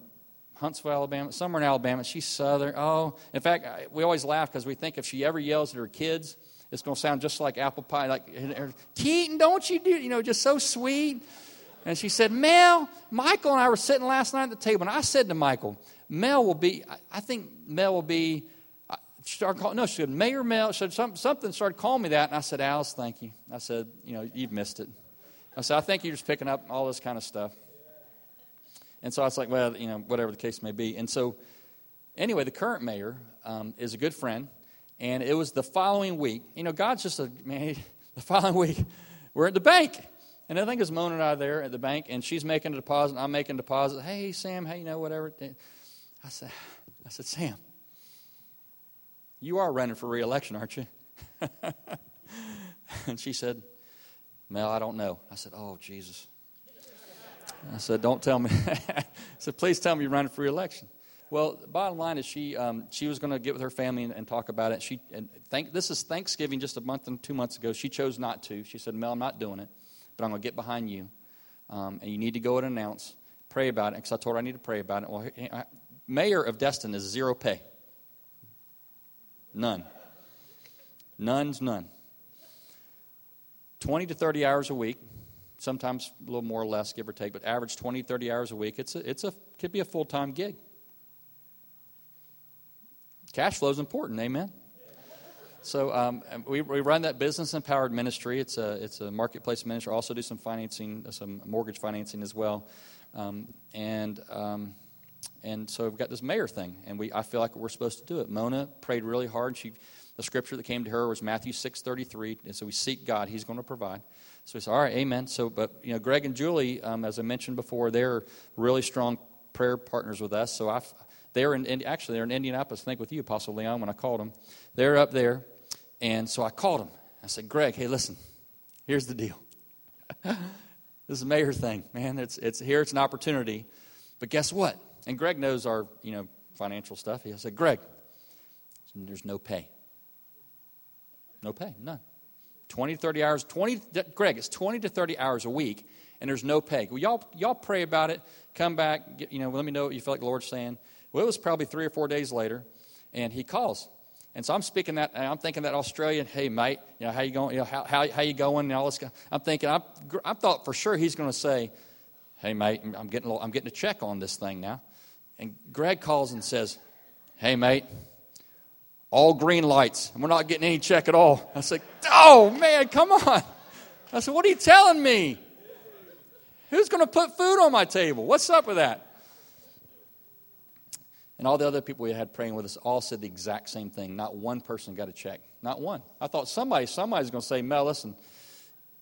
Huntsville, Alabama, somewhere in Alabama. She's Southern. Oh, in fact, we always laugh because we think if she ever yells at her kids, it's going to sound just like apple pie, like Keaton, don't you do, you know, just so sweet. And she said, Mel, Michael and I were sitting last night at the table, and I said to Michael, Mel will be, I think Mel will be she started calling, no, she said, Mayor Mel, said something, something started calling me that. And I said, Alice, thank you. I said, you know, you've missed it. I said, I think you're just picking up all this kind of stuff. And so I was like, well, you know, whatever the case may be. And so, anyway, the current mayor um, is a good friend. And it was the following week. You know, God's just a, man, the following week, we're at the bank. And I think it's Mona and I there at the bank, and she's making a deposit, and I'm making a deposit. Hey, Sam, hey, you know, whatever. I said, I said, Sam, you are running for reelection, aren't you? and she said, Mel, I don't know. I said, Oh, Jesus. I said, Don't tell me. I said, Please tell me you're running for reelection. Well, bottom line is she um, she was going to get with her family and, and, talk about it. She and thank, this is Thanksgiving just a month and two months ago. She chose not to. She said, Mel, I'm not doing it, but I'm going to get behind you, um, and you need to go and announce, pray about it. Because I told her I need to pray about it. Well, mayor of Destin is zero pay. None. None's none. 20 to 30 hours a week, sometimes a little more or less, give or take, but average 20, 30 hours a week. It's a, it's a could be a full time gig. Cash flow is important, amen? So um, we, we run that business empowered ministry. It's a, it's a marketplace ministry. also do some financing, some mortgage financing as well. Um, and um, and so we've got this mayor thing, and we I feel like we're supposed to do it. Mona prayed really hard. She the scripture that came to her was Matthew six thirty three, and so we seek God; He's going to provide. So we said, "All right, Amen." So, but you know, Greg and Julie, um, as I mentioned before, they're really strong prayer partners with us. So I, they're in actually they're in Indianapolis. I think with you, Apostle Leon, when I called them, they're up there, and so I called them. I said, "Greg, hey, listen, here's the deal." this is a mayor thing, man. It's, it's here. It's an opportunity, but guess what? And Greg knows our, you know, financial stuff. He said, Greg, there's no pay. No pay, none. 20 to 30 hours, 20, Greg, it's 20 to 30 hours a week, and there's no pay. Well, y'all, y'all pray about it, come back, get, you know, let me know what you feel like the Lord's saying. Well, it was probably three or four days later, and he calls. And so I'm speaking that, I'm thinking that Australian, hey, mate, you know, how you going, you know, how, how, how you going, and all this. I'm thinking, I, I thought for sure he's going to say, hey, mate, I'm getting, little, I'm getting a check on this thing now. And Greg calls and says, Hey, mate, all green lights, and we're not getting any check at all. I said, Oh, man, come on. I said, What are you telling me? Who's going to put food on my table? What's up with that? And all the other people we had praying with us all said the exact same thing. Not one person got a check. Not one. I thought somebody, somebody's going to say, Mel, listen.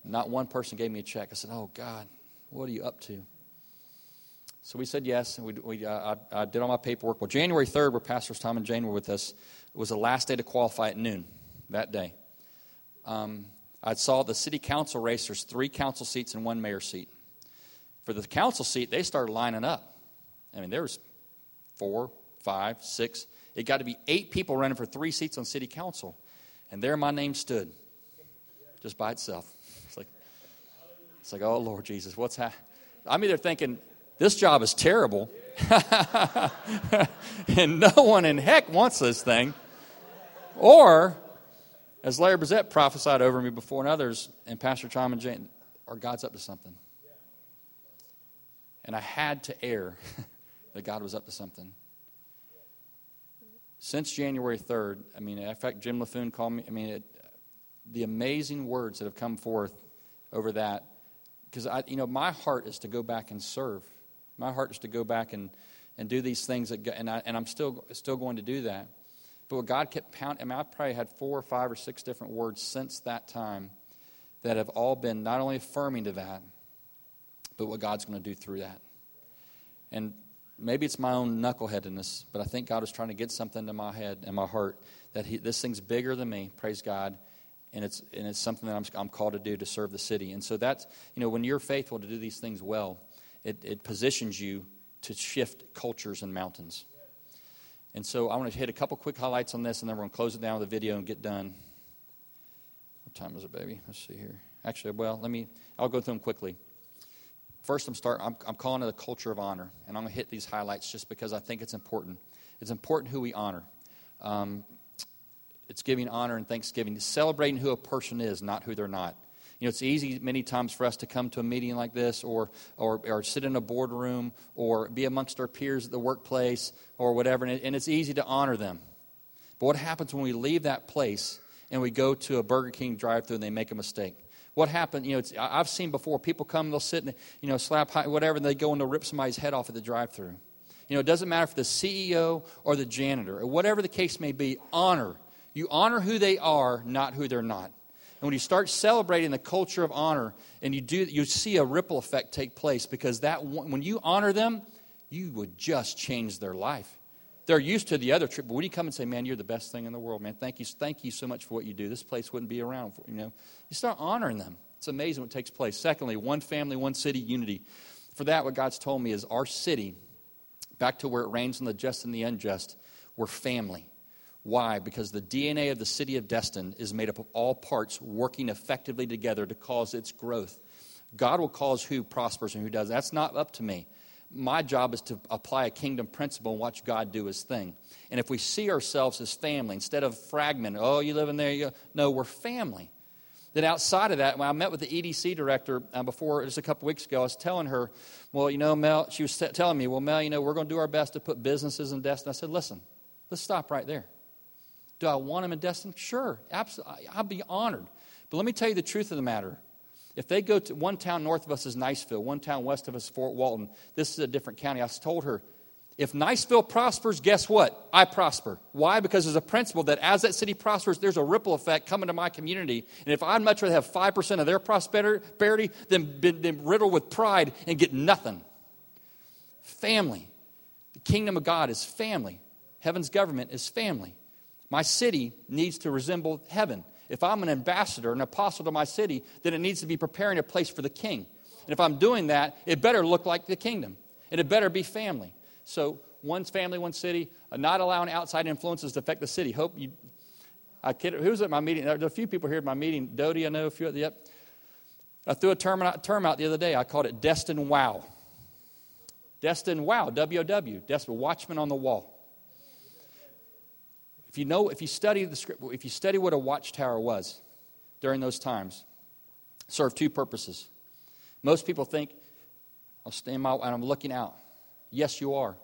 Not one person gave me a check. I said, oh, God, what are you up to? So we said yes, and we, we, uh, I, I, did all my paperwork. Well, January 3rd, where Pastors Tom and Jane were with us, it was the last day to qualify at noon that day. Um, I saw the city council race. There's three council seats and one mayor seat. For the council seat, they started lining up. I mean, there was four, five, six. It got to be eight people running for three seats on city council. And there my name stood, just by itself. It's like, it's like oh, Lord Jesus, what's happening? I'm either thinking, this job is terrible. and no one in heck wants this thing. Or, as Larry Brissett prophesied over me before and others, and Pastor Tom and Jane, or God's up to something. And I had to err that God was up to something. Since January 3rd, I mean, in fact, Jim Laffoon called me, I mean, it, the amazing words that have come forth over that, because I, you know, my heart is to go back and serve. My heart is to go back and, and do these things, that, and, I, and I'm still, still going to do that. But what God kept pounding, I mean, I probably had four or five or six different words since that time that have all been not only affirming to that, but what God's going to do through that. And maybe it's my own knuckleheadedness, but I think God is trying to get something to my head and my heart that he, this thing's bigger than me, praise God, and it's, and it's something that I'm, I'm called to do to serve the city. And so that's, you know, when you're faithful to do these things well, it, it positions you to shift cultures and mountains. And so I want to hit a couple quick highlights on this, and then we're going to close it down with a video and get done. What time is it, baby? Let's see here. Actually, well, let me, I'll go through them quickly. First, I'm, start, I'm, I'm calling it a culture of honor, and I'm going to hit these highlights just because I think it's important. It's important who we honor. Um, it's giving honor and thanksgiving, celebrating who a person is, not who they're not. You know, it's easy many times for us to come to a meeting like this or, or, or sit in a boardroom or be amongst our peers at the workplace or whatever, and, it, and it's easy to honor them. But what happens when we leave that place and we go to a Burger King drive through and they make a mistake? What happened? You know, I've seen before people come, they'll sit and, you know, slap high, whatever, and they go and they'll rip somebody's head off at the drive through. You know, it doesn't matter if the CEO or the janitor, or whatever the case may be, honor. You honor who they are, not who they're not. And when you start celebrating the culture of honor, and you do, you see a ripple effect take place because that when you honor them, you would just change their life. They're used to the other trip, but when you come and say, "Man, you're the best thing in the world, man. Thank you, thank you so much for what you do. This place wouldn't be around." For, you know, you start honoring them. It's amazing what takes place. Secondly, one family, one city, unity. For that, what God's told me is our city, back to where it reigns on the just and the unjust, we're family. Why? Because the DNA of the city of Destin is made up of all parts working effectively together to cause its growth. God will cause who prospers and who doesn't. That's not up to me. My job is to apply a kingdom principle and watch God do his thing. And if we see ourselves as family instead of fragmented, oh, you live in there, you, no, we're family. Then outside of that, when I met with the EDC director uh, before, just a couple weeks ago, I was telling her, well, you know, Mel, she was telling me, well, Mel, you know, we're going to do our best to put businesses in Destin. I said, listen, let's stop right there. Do I want them in Destin? Sure, absolutely. I'll be honored. But let me tell you the truth of the matter. If they go to one town north of us is Niceville, one town west of us is Fort Walton, this is a different county. I told her, if Niceville prospers, guess what? I prosper. Why? Because there's a principle that as that city prospers, there's a ripple effect coming to my community. And if I'd much rather have 5% of their prosperity than, than riddled with pride and get nothing. Family. The kingdom of God is family. Heaven's government is family. My city needs to resemble heaven. If I'm an ambassador, an apostle to my city, then it needs to be preparing a place for the king. And if I'm doing that, it better look like the kingdom. And it better be family. So, one's family, one city, uh, not allowing outside influences to affect the city. Hope you. I kid, who was at my meeting? There are a few people here at my meeting. Dodie, I know a few. At the, yep. I threw a term out, term out the other day. I called it Destin Wow. Destin Wow, W O W, Destin Watchman on the Wall. If you know, if you study the script, if you study what a watchtower was during those times, served two purposes. Most people think, I'll stand my and I'm looking out. Yes, you are.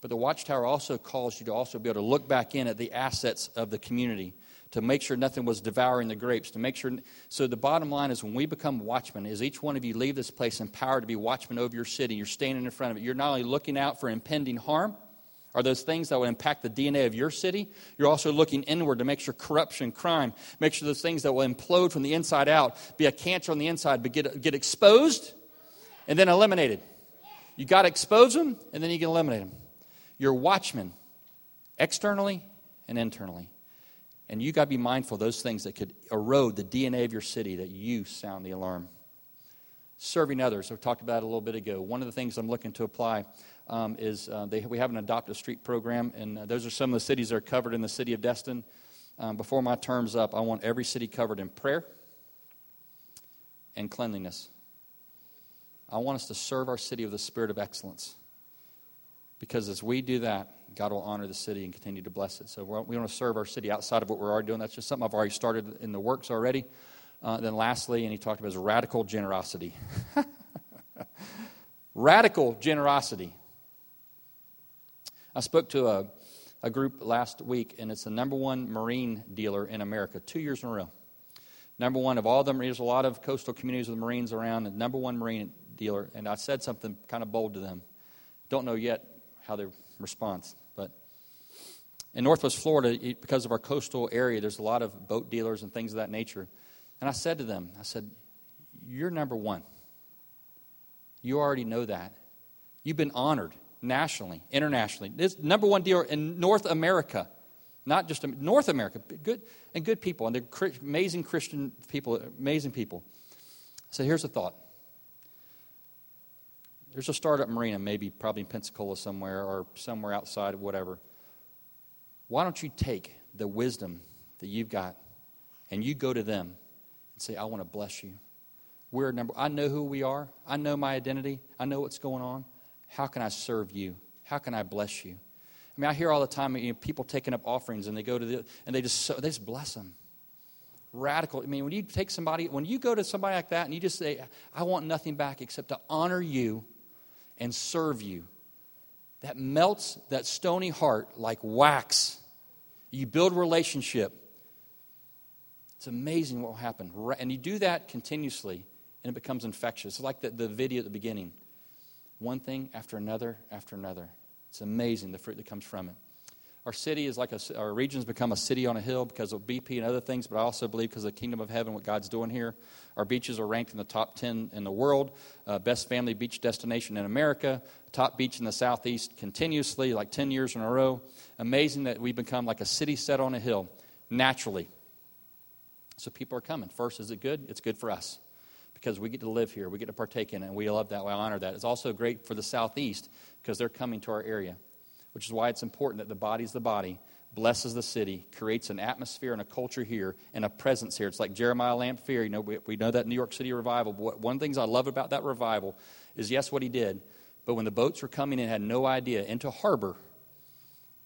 But the watchtower also calls you to also be able to look back in at the assets of the community to make sure nothing was devouring the grapes to make sure so the bottom line is when we become watchmen is each one of you leave this place empowered to be watchmen over your city you're standing in front of it you're not only looking out for impending harm Are those things that will impact the DNA of your city? You're also looking inward to make sure corruption, crime, make sure those things that will implode from the inside out, be a cancer on the inside, but get, get exposed and then eliminated. You got to expose them and then you can eliminate them. You're watchmen, externally and internally. And you got to be mindful of those things that could erode the DNA of your city that you sound the alarm. Serving others, we talked about it a little bit ago. One of the things I'm looking to apply um, is uh, they, we have an a street program, and uh, those are some of the cities that are covered in the city of Destin. Um, before my term's up, I want every city covered in prayer and cleanliness. I want us to serve our city with a spirit of excellence. Because as we do that, God will honor the city and continue to bless it. So we want to serve our city outside of what we're already doing. That's just something I've already started in the works already. Uh, then lastly, and he talked about his radical generosity. radical generosity. I spoke to a, a group last week, and it's the number one marine dealer in America, two years in a row. Number one of all them, there's a lot of coastal communities with Marines around, and number one marine dealer. And I said something kind of bold to them. Don't know yet how they respond, but in Northwest Florida, because of our coastal area, there's a lot of boat dealers and things of that nature. And I said to them, I said, You're number one. You already know that. You've been honored nationally, internationally. This number one dealer in North America, not just North America, good and good people, and they're amazing Christian people, amazing people. So here's the thought. There's a startup marina, maybe probably in Pensacola somewhere or somewhere outside of whatever. Why don't you take the wisdom that you've got and you go to them and say, I want to bless you. We're number I know who we are. I know my identity. I know what's going on. How can I serve you? How can I bless you? I mean, I hear all the time you know, people taking up offerings and they go to the, and they just, they just bless them. Radical. I mean, when you take somebody, when you go to somebody like that and you just say, I want nothing back except to honor you and serve you, that melts that stony heart like wax. You build relationship. It's amazing what will happen. And you do that continuously, and it becomes infectious. It's like the, the video at the beginning one thing after another after another. It's amazing the fruit that comes from it. Our city is like a, our region's become a city on a hill because of BP and other things, but I also believe because of the kingdom of heaven, what God's doing here. Our beaches are ranked in the top 10 in the world, uh, best family beach destination in America, top beach in the southeast continuously, like 10 years in a row. Amazing that we've become like a city set on a hill naturally. So people are coming. First, is it good? It's good for us because we get to live here. We get to partake in it, and we love that. We honor that. It's also great for the Southeast because they're coming to our area, which is why it's important that the body's the body, blesses the city, creates an atmosphere and a culture here and a presence here. It's like Jeremiah Lanphier. You know, we, we know that New York City revival. But one of the things I love about that revival is, yes, what he did, but when the boats were coming in, had no idea, into harbor,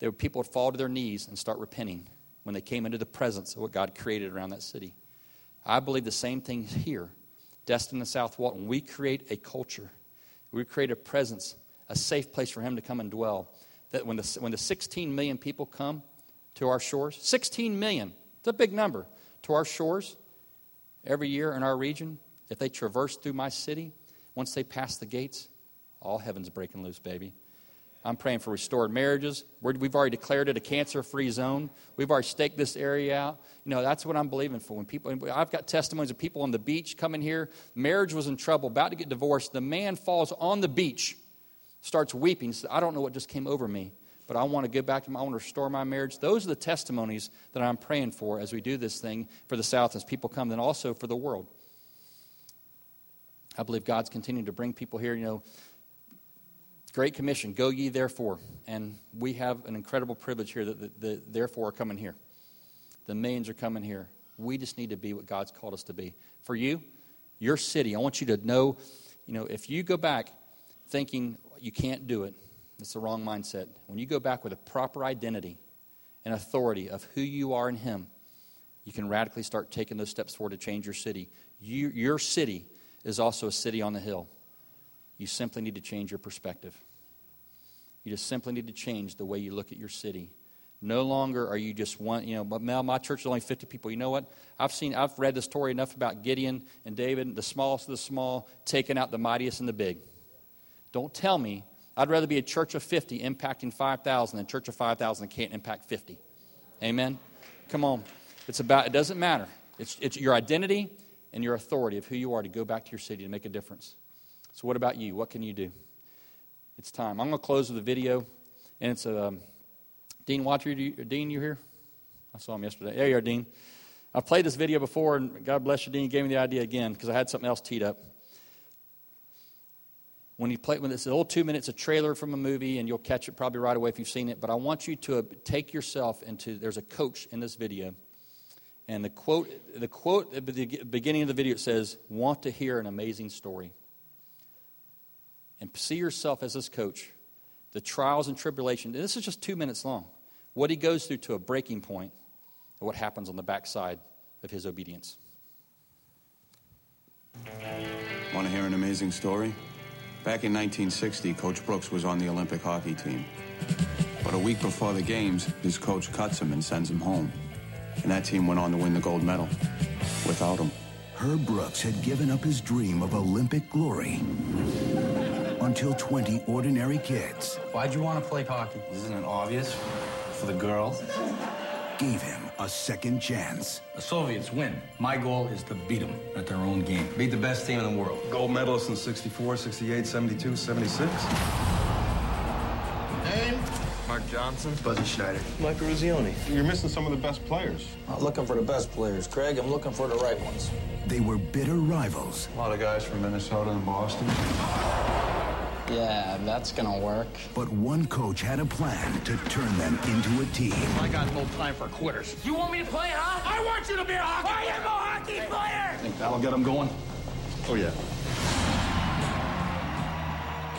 there were people would fall to their knees and start repenting when they came into the presence of what God created around that city. I believe the same thing here. Destin and South Walton, we create a culture. We create a presence, a safe place for him to come and dwell. That when the, when the 16 million people come to our shores, 16 million, it's a big number, to our shores every year in our region, if they traverse through my city, once they pass the gates, all heaven's breaking loose, baby. I'm praying for restored marriages. we have already declared it a cancer free zone. We've already staked this area out. You know, that's what I'm believing for. When people, I've got testimonies of people on the beach coming here. Marriage was in trouble, about to get divorced. The man falls on the beach, starts weeping. Says, I don't know what just came over me, but I want to get back to my, I want to restore my marriage. Those are the testimonies that I'm praying for as we do this thing for the South as people come, then also for the world. I believe God's continuing to bring people here. You know, Great Commission, go ye therefore. And we have an incredible privilege here that the, the, therefore are coming here. The millions are coming here. We just need to be what God's called us to be. For you, your city, I want you to know, you know, if you go back thinking you can't do it, it's the wrong mindset. When you go back with a proper identity and authority of who you are in Him, you can radically start taking those steps forward to change your city. You, your city is also a city on the hill. You simply need to change your perspective. You just simply need to change the way you look at your city. No longer are you just one, you know, but Mel, my church is only 50 people. You know what? I've seen, I've read the story enough about Gideon and David, the smallest of the small, taking out the mightiest and the big. Don't tell me I'd rather be a church of 50 impacting 5,000 than a church of 5,000 that can't impact 50. Amen? Come on. It's about, it doesn't matter. It's, it's your identity and your authority of who you are to go back to your city to make a difference. So, what about you? What can you do? It's time. I'm going to close with a video, and it's a um, Dean Watcher. You, Dean, you here? I saw him yesterday. There you are, Dean. I've played this video before, and God bless you, Dean. You gave me the idea again because I had something else teed up. When you play, when it's a little two minutes, a trailer from a movie, and you'll catch it probably right away if you've seen it. But I want you to take yourself into. There's a coach in this video, and the quote, the quote at the beginning of the video it says, "Want to hear an amazing story." And see yourself as this coach, the trials and tribulation. This is just two minutes long. What he goes through to a breaking point, and what happens on the backside of his obedience.
Want to hear an amazing story? Back in 1960, Coach Brooks was on the Olympic hockey team. But a week before the games, his coach cuts him and sends him home. And that team went on to win the gold medal without him.
Herb Brooks had given up his dream of Olympic glory until 20 ordinary kids
Why'd you want to play hockey? Isn't it obvious? For the girls?
gave him a second chance.
The Soviets win. My goal is to beat them at their own game. Beat the best team in the world.
Gold medalists in 64, 68, 72, 76.
Name?
Mark Johnson.
Buzzy Schneider.
Mike Eruzione. You're missing some of the best players.
Not looking for the best players, Craig. I'm looking for the right ones.
They were bitter rivals,
A lot of guys from Minnesota and Boston.
Yeah, that's gonna work.
but one coach had a plan to turn them into a team.
I got no time for quitters.
You want me to play, huh? I want you to be a hockey player. I am a hockey player!
Think that'll get them going?
Oh, yeah.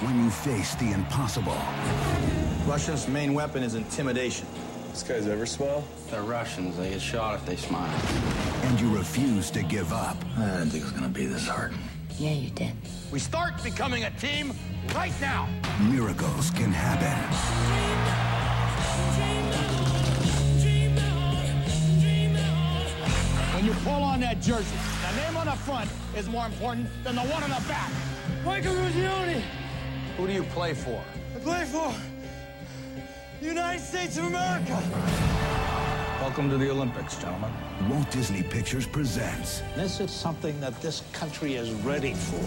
When you face the impossible,
Russia's main weapon is intimidation.
This guy's ever smile?
They're Russians. They get shot if they smile.
and you refuse to give up,
I didn't think it was gonna be this hard.
Yeah, you did.
We start becoming a team right now.
miracles can happen.
When you pull on that jersey, the name on the front is more important than the one on the back.
Michael Eruzione!
Who do you play for?
I play for the United States of America!
Welcome to the Olympics, gentlemen.
Walt Disney Pictures presents
This is something that this country is ready for.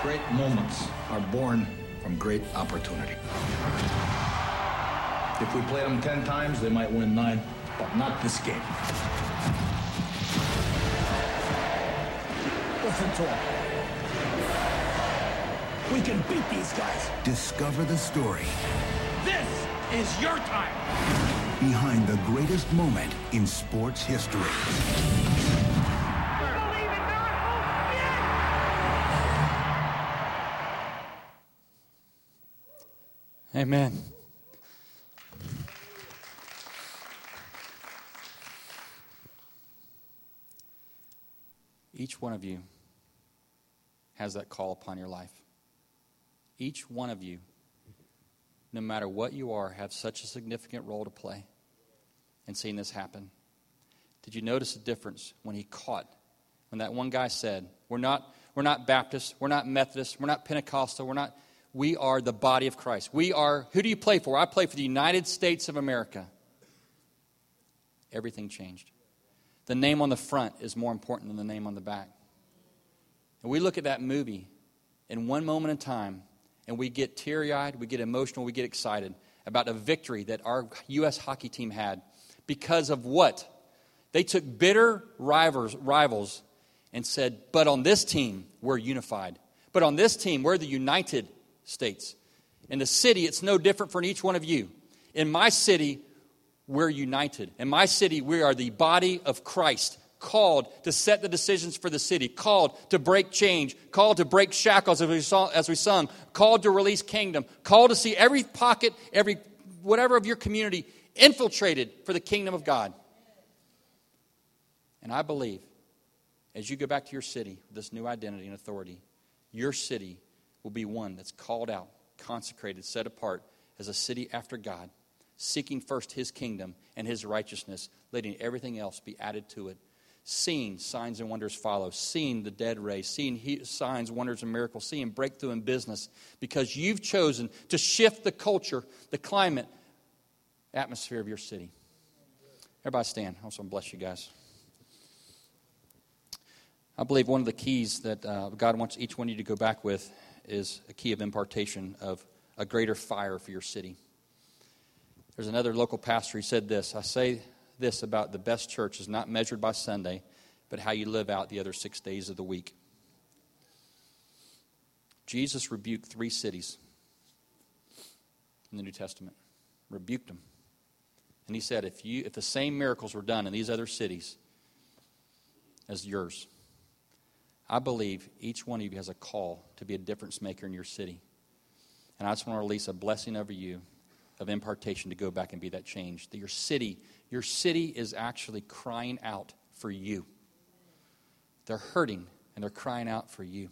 Great moments are born from great opportunity. If we played them ten times, they might win nine, but not this game.
Listen to him. We can beat these guys.
Discover the story
This is your time!
Behind the greatest moment in sports history.
Amen. Each one of you has that call upon your life. Each one of you, no matter what you are, have such a significant role to play in seeing this happen. Did you notice the difference when he caught, when that one guy said, We're not, we're not Baptists, we're not Methodists, we're not Pentecostal, we're not, we are the body of Christ. We are, who do you play for? I play for the United States of America. Everything changed. The name on the front is more important than the name on the back. And we look at that movie in one moment in time and we get teary eyed, we get emotional, we get excited about a victory that our U.S. hockey team had because of what? They took bitter rivals, rivals and said, but on this team, we're unified. But on this team, we're the United States. In the city, it's no different for each one of you. In my city, we're united. In my city, we are the body of Christ, called to set the decisions for the city, called to break change, called to break shackles as we, saw, as we sung, called to release kingdom, called to see every pocket, every whatever of your community infiltrated for the kingdom of God. And I believe as you go back to your city with this new identity and authority, your city will be one that's called out, consecrated, set apart as a city after God, seeking first his kingdom and his righteousness, letting everything else be added to it. seeing signs and wonders follow, seeing the dead raised, seeing he, signs, wonders, and miracles, seeing breakthrough in business, because you've chosen to shift the culture, the climate, atmosphere of your city. Everybody stand. I also bless you guys. I believe one of the keys that uh, God wants each one of you to go back with is a key of impartation of a greater fire for your city. There's another local pastor, he said this I say this about the best church is not measured by Sunday, but how you live out the other six days of the week. Jesus rebuked three cities in the New Testament, rebuked them. And he said, if, you, if the same miracles were done in these other cities as yours, I believe each one of you has a call to be a difference maker in your city. And I just want to release a blessing over you of impartation to go back and be that change. That your city, your city is actually crying out for you. They're hurting and they're crying out for you.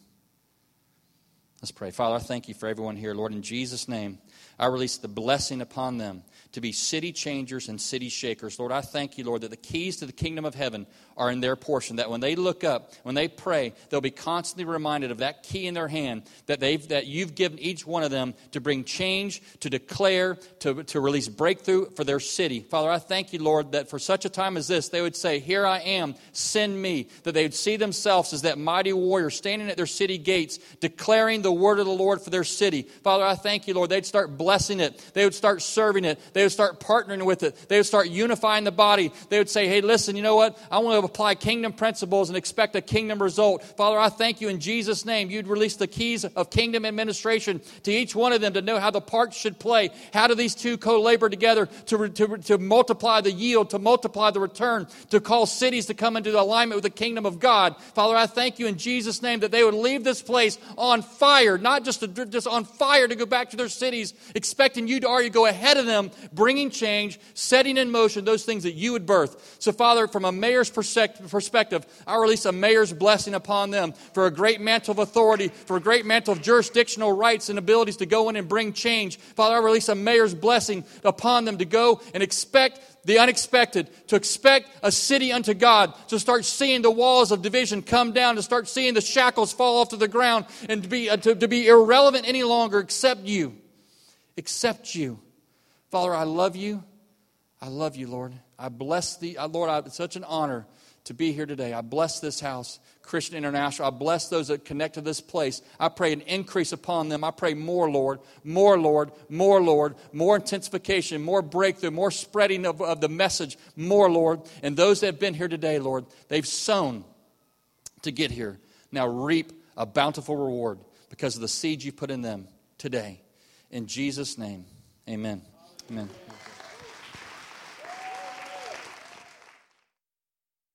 Let's pray. Father, I thank you for everyone here. Lord, in Jesus' name, I release the blessing upon them to be city changers and city shakers. Lord, I thank you, Lord, that the keys to the kingdom of heaven are in their portion. That when they look up, when they pray, they'll be constantly reminded of that key in their hand that, they've, that you've given each one of them to bring change, to declare, to, to release breakthrough for their city. Father, I thank you, Lord, that for such a time as this, they would say, Here I am, send me. That they would see themselves as that mighty warrior standing at their city gates, declaring the word of the Lord for their city. Father, I thank you, Lord. They'd start blessing it, they would start serving it, they would start partnering with it, they would start unifying the body. They would say, Hey, listen, you know what? I want to apply kingdom principles and expect a kingdom result. Father, I thank you in Jesus' name. You'd release the keys of kingdom administration to each one of them to know how the parts should play. How do these two co labor together to, to, to multiply the yield, to multiply the return, to call cities to come into alignment with the kingdom of God? Father, I thank you in Jesus' name that they would leave this place on fire, not just, to, just on fire to go back to their cities, expecting you to already go ahead of them, bringing change, setting in motion those things that you would birth. So, Father, from a mayor's perspective, I release a mayor's blessing upon them for a great mantle of authority, for a great mantle of jurisdictional rights and abilities to go in and bring change. Father, I release a mayor's blessing upon them to go and expect the unexpected, to expect a city unto God, to start seeing the walls of division come down, to start seeing the shackles fall off to the ground, and to be, uh, to, to be irrelevant any longer except you. Except you. Father, I love you. I love you, Lord. I bless thee. Lord, it's such an honor to be here today. I bless this house, Christian International. I bless those that connect to this place. I pray an increase upon them. I pray more, Lord, more, Lord, more, Lord, more intensification, more breakthrough, more spreading of, of the message, more, Lord. And those that have been here today, Lord, they've sown to get here. Now reap a bountiful reward because of the seed you put in them today. In Jesus' name, amen. Amen.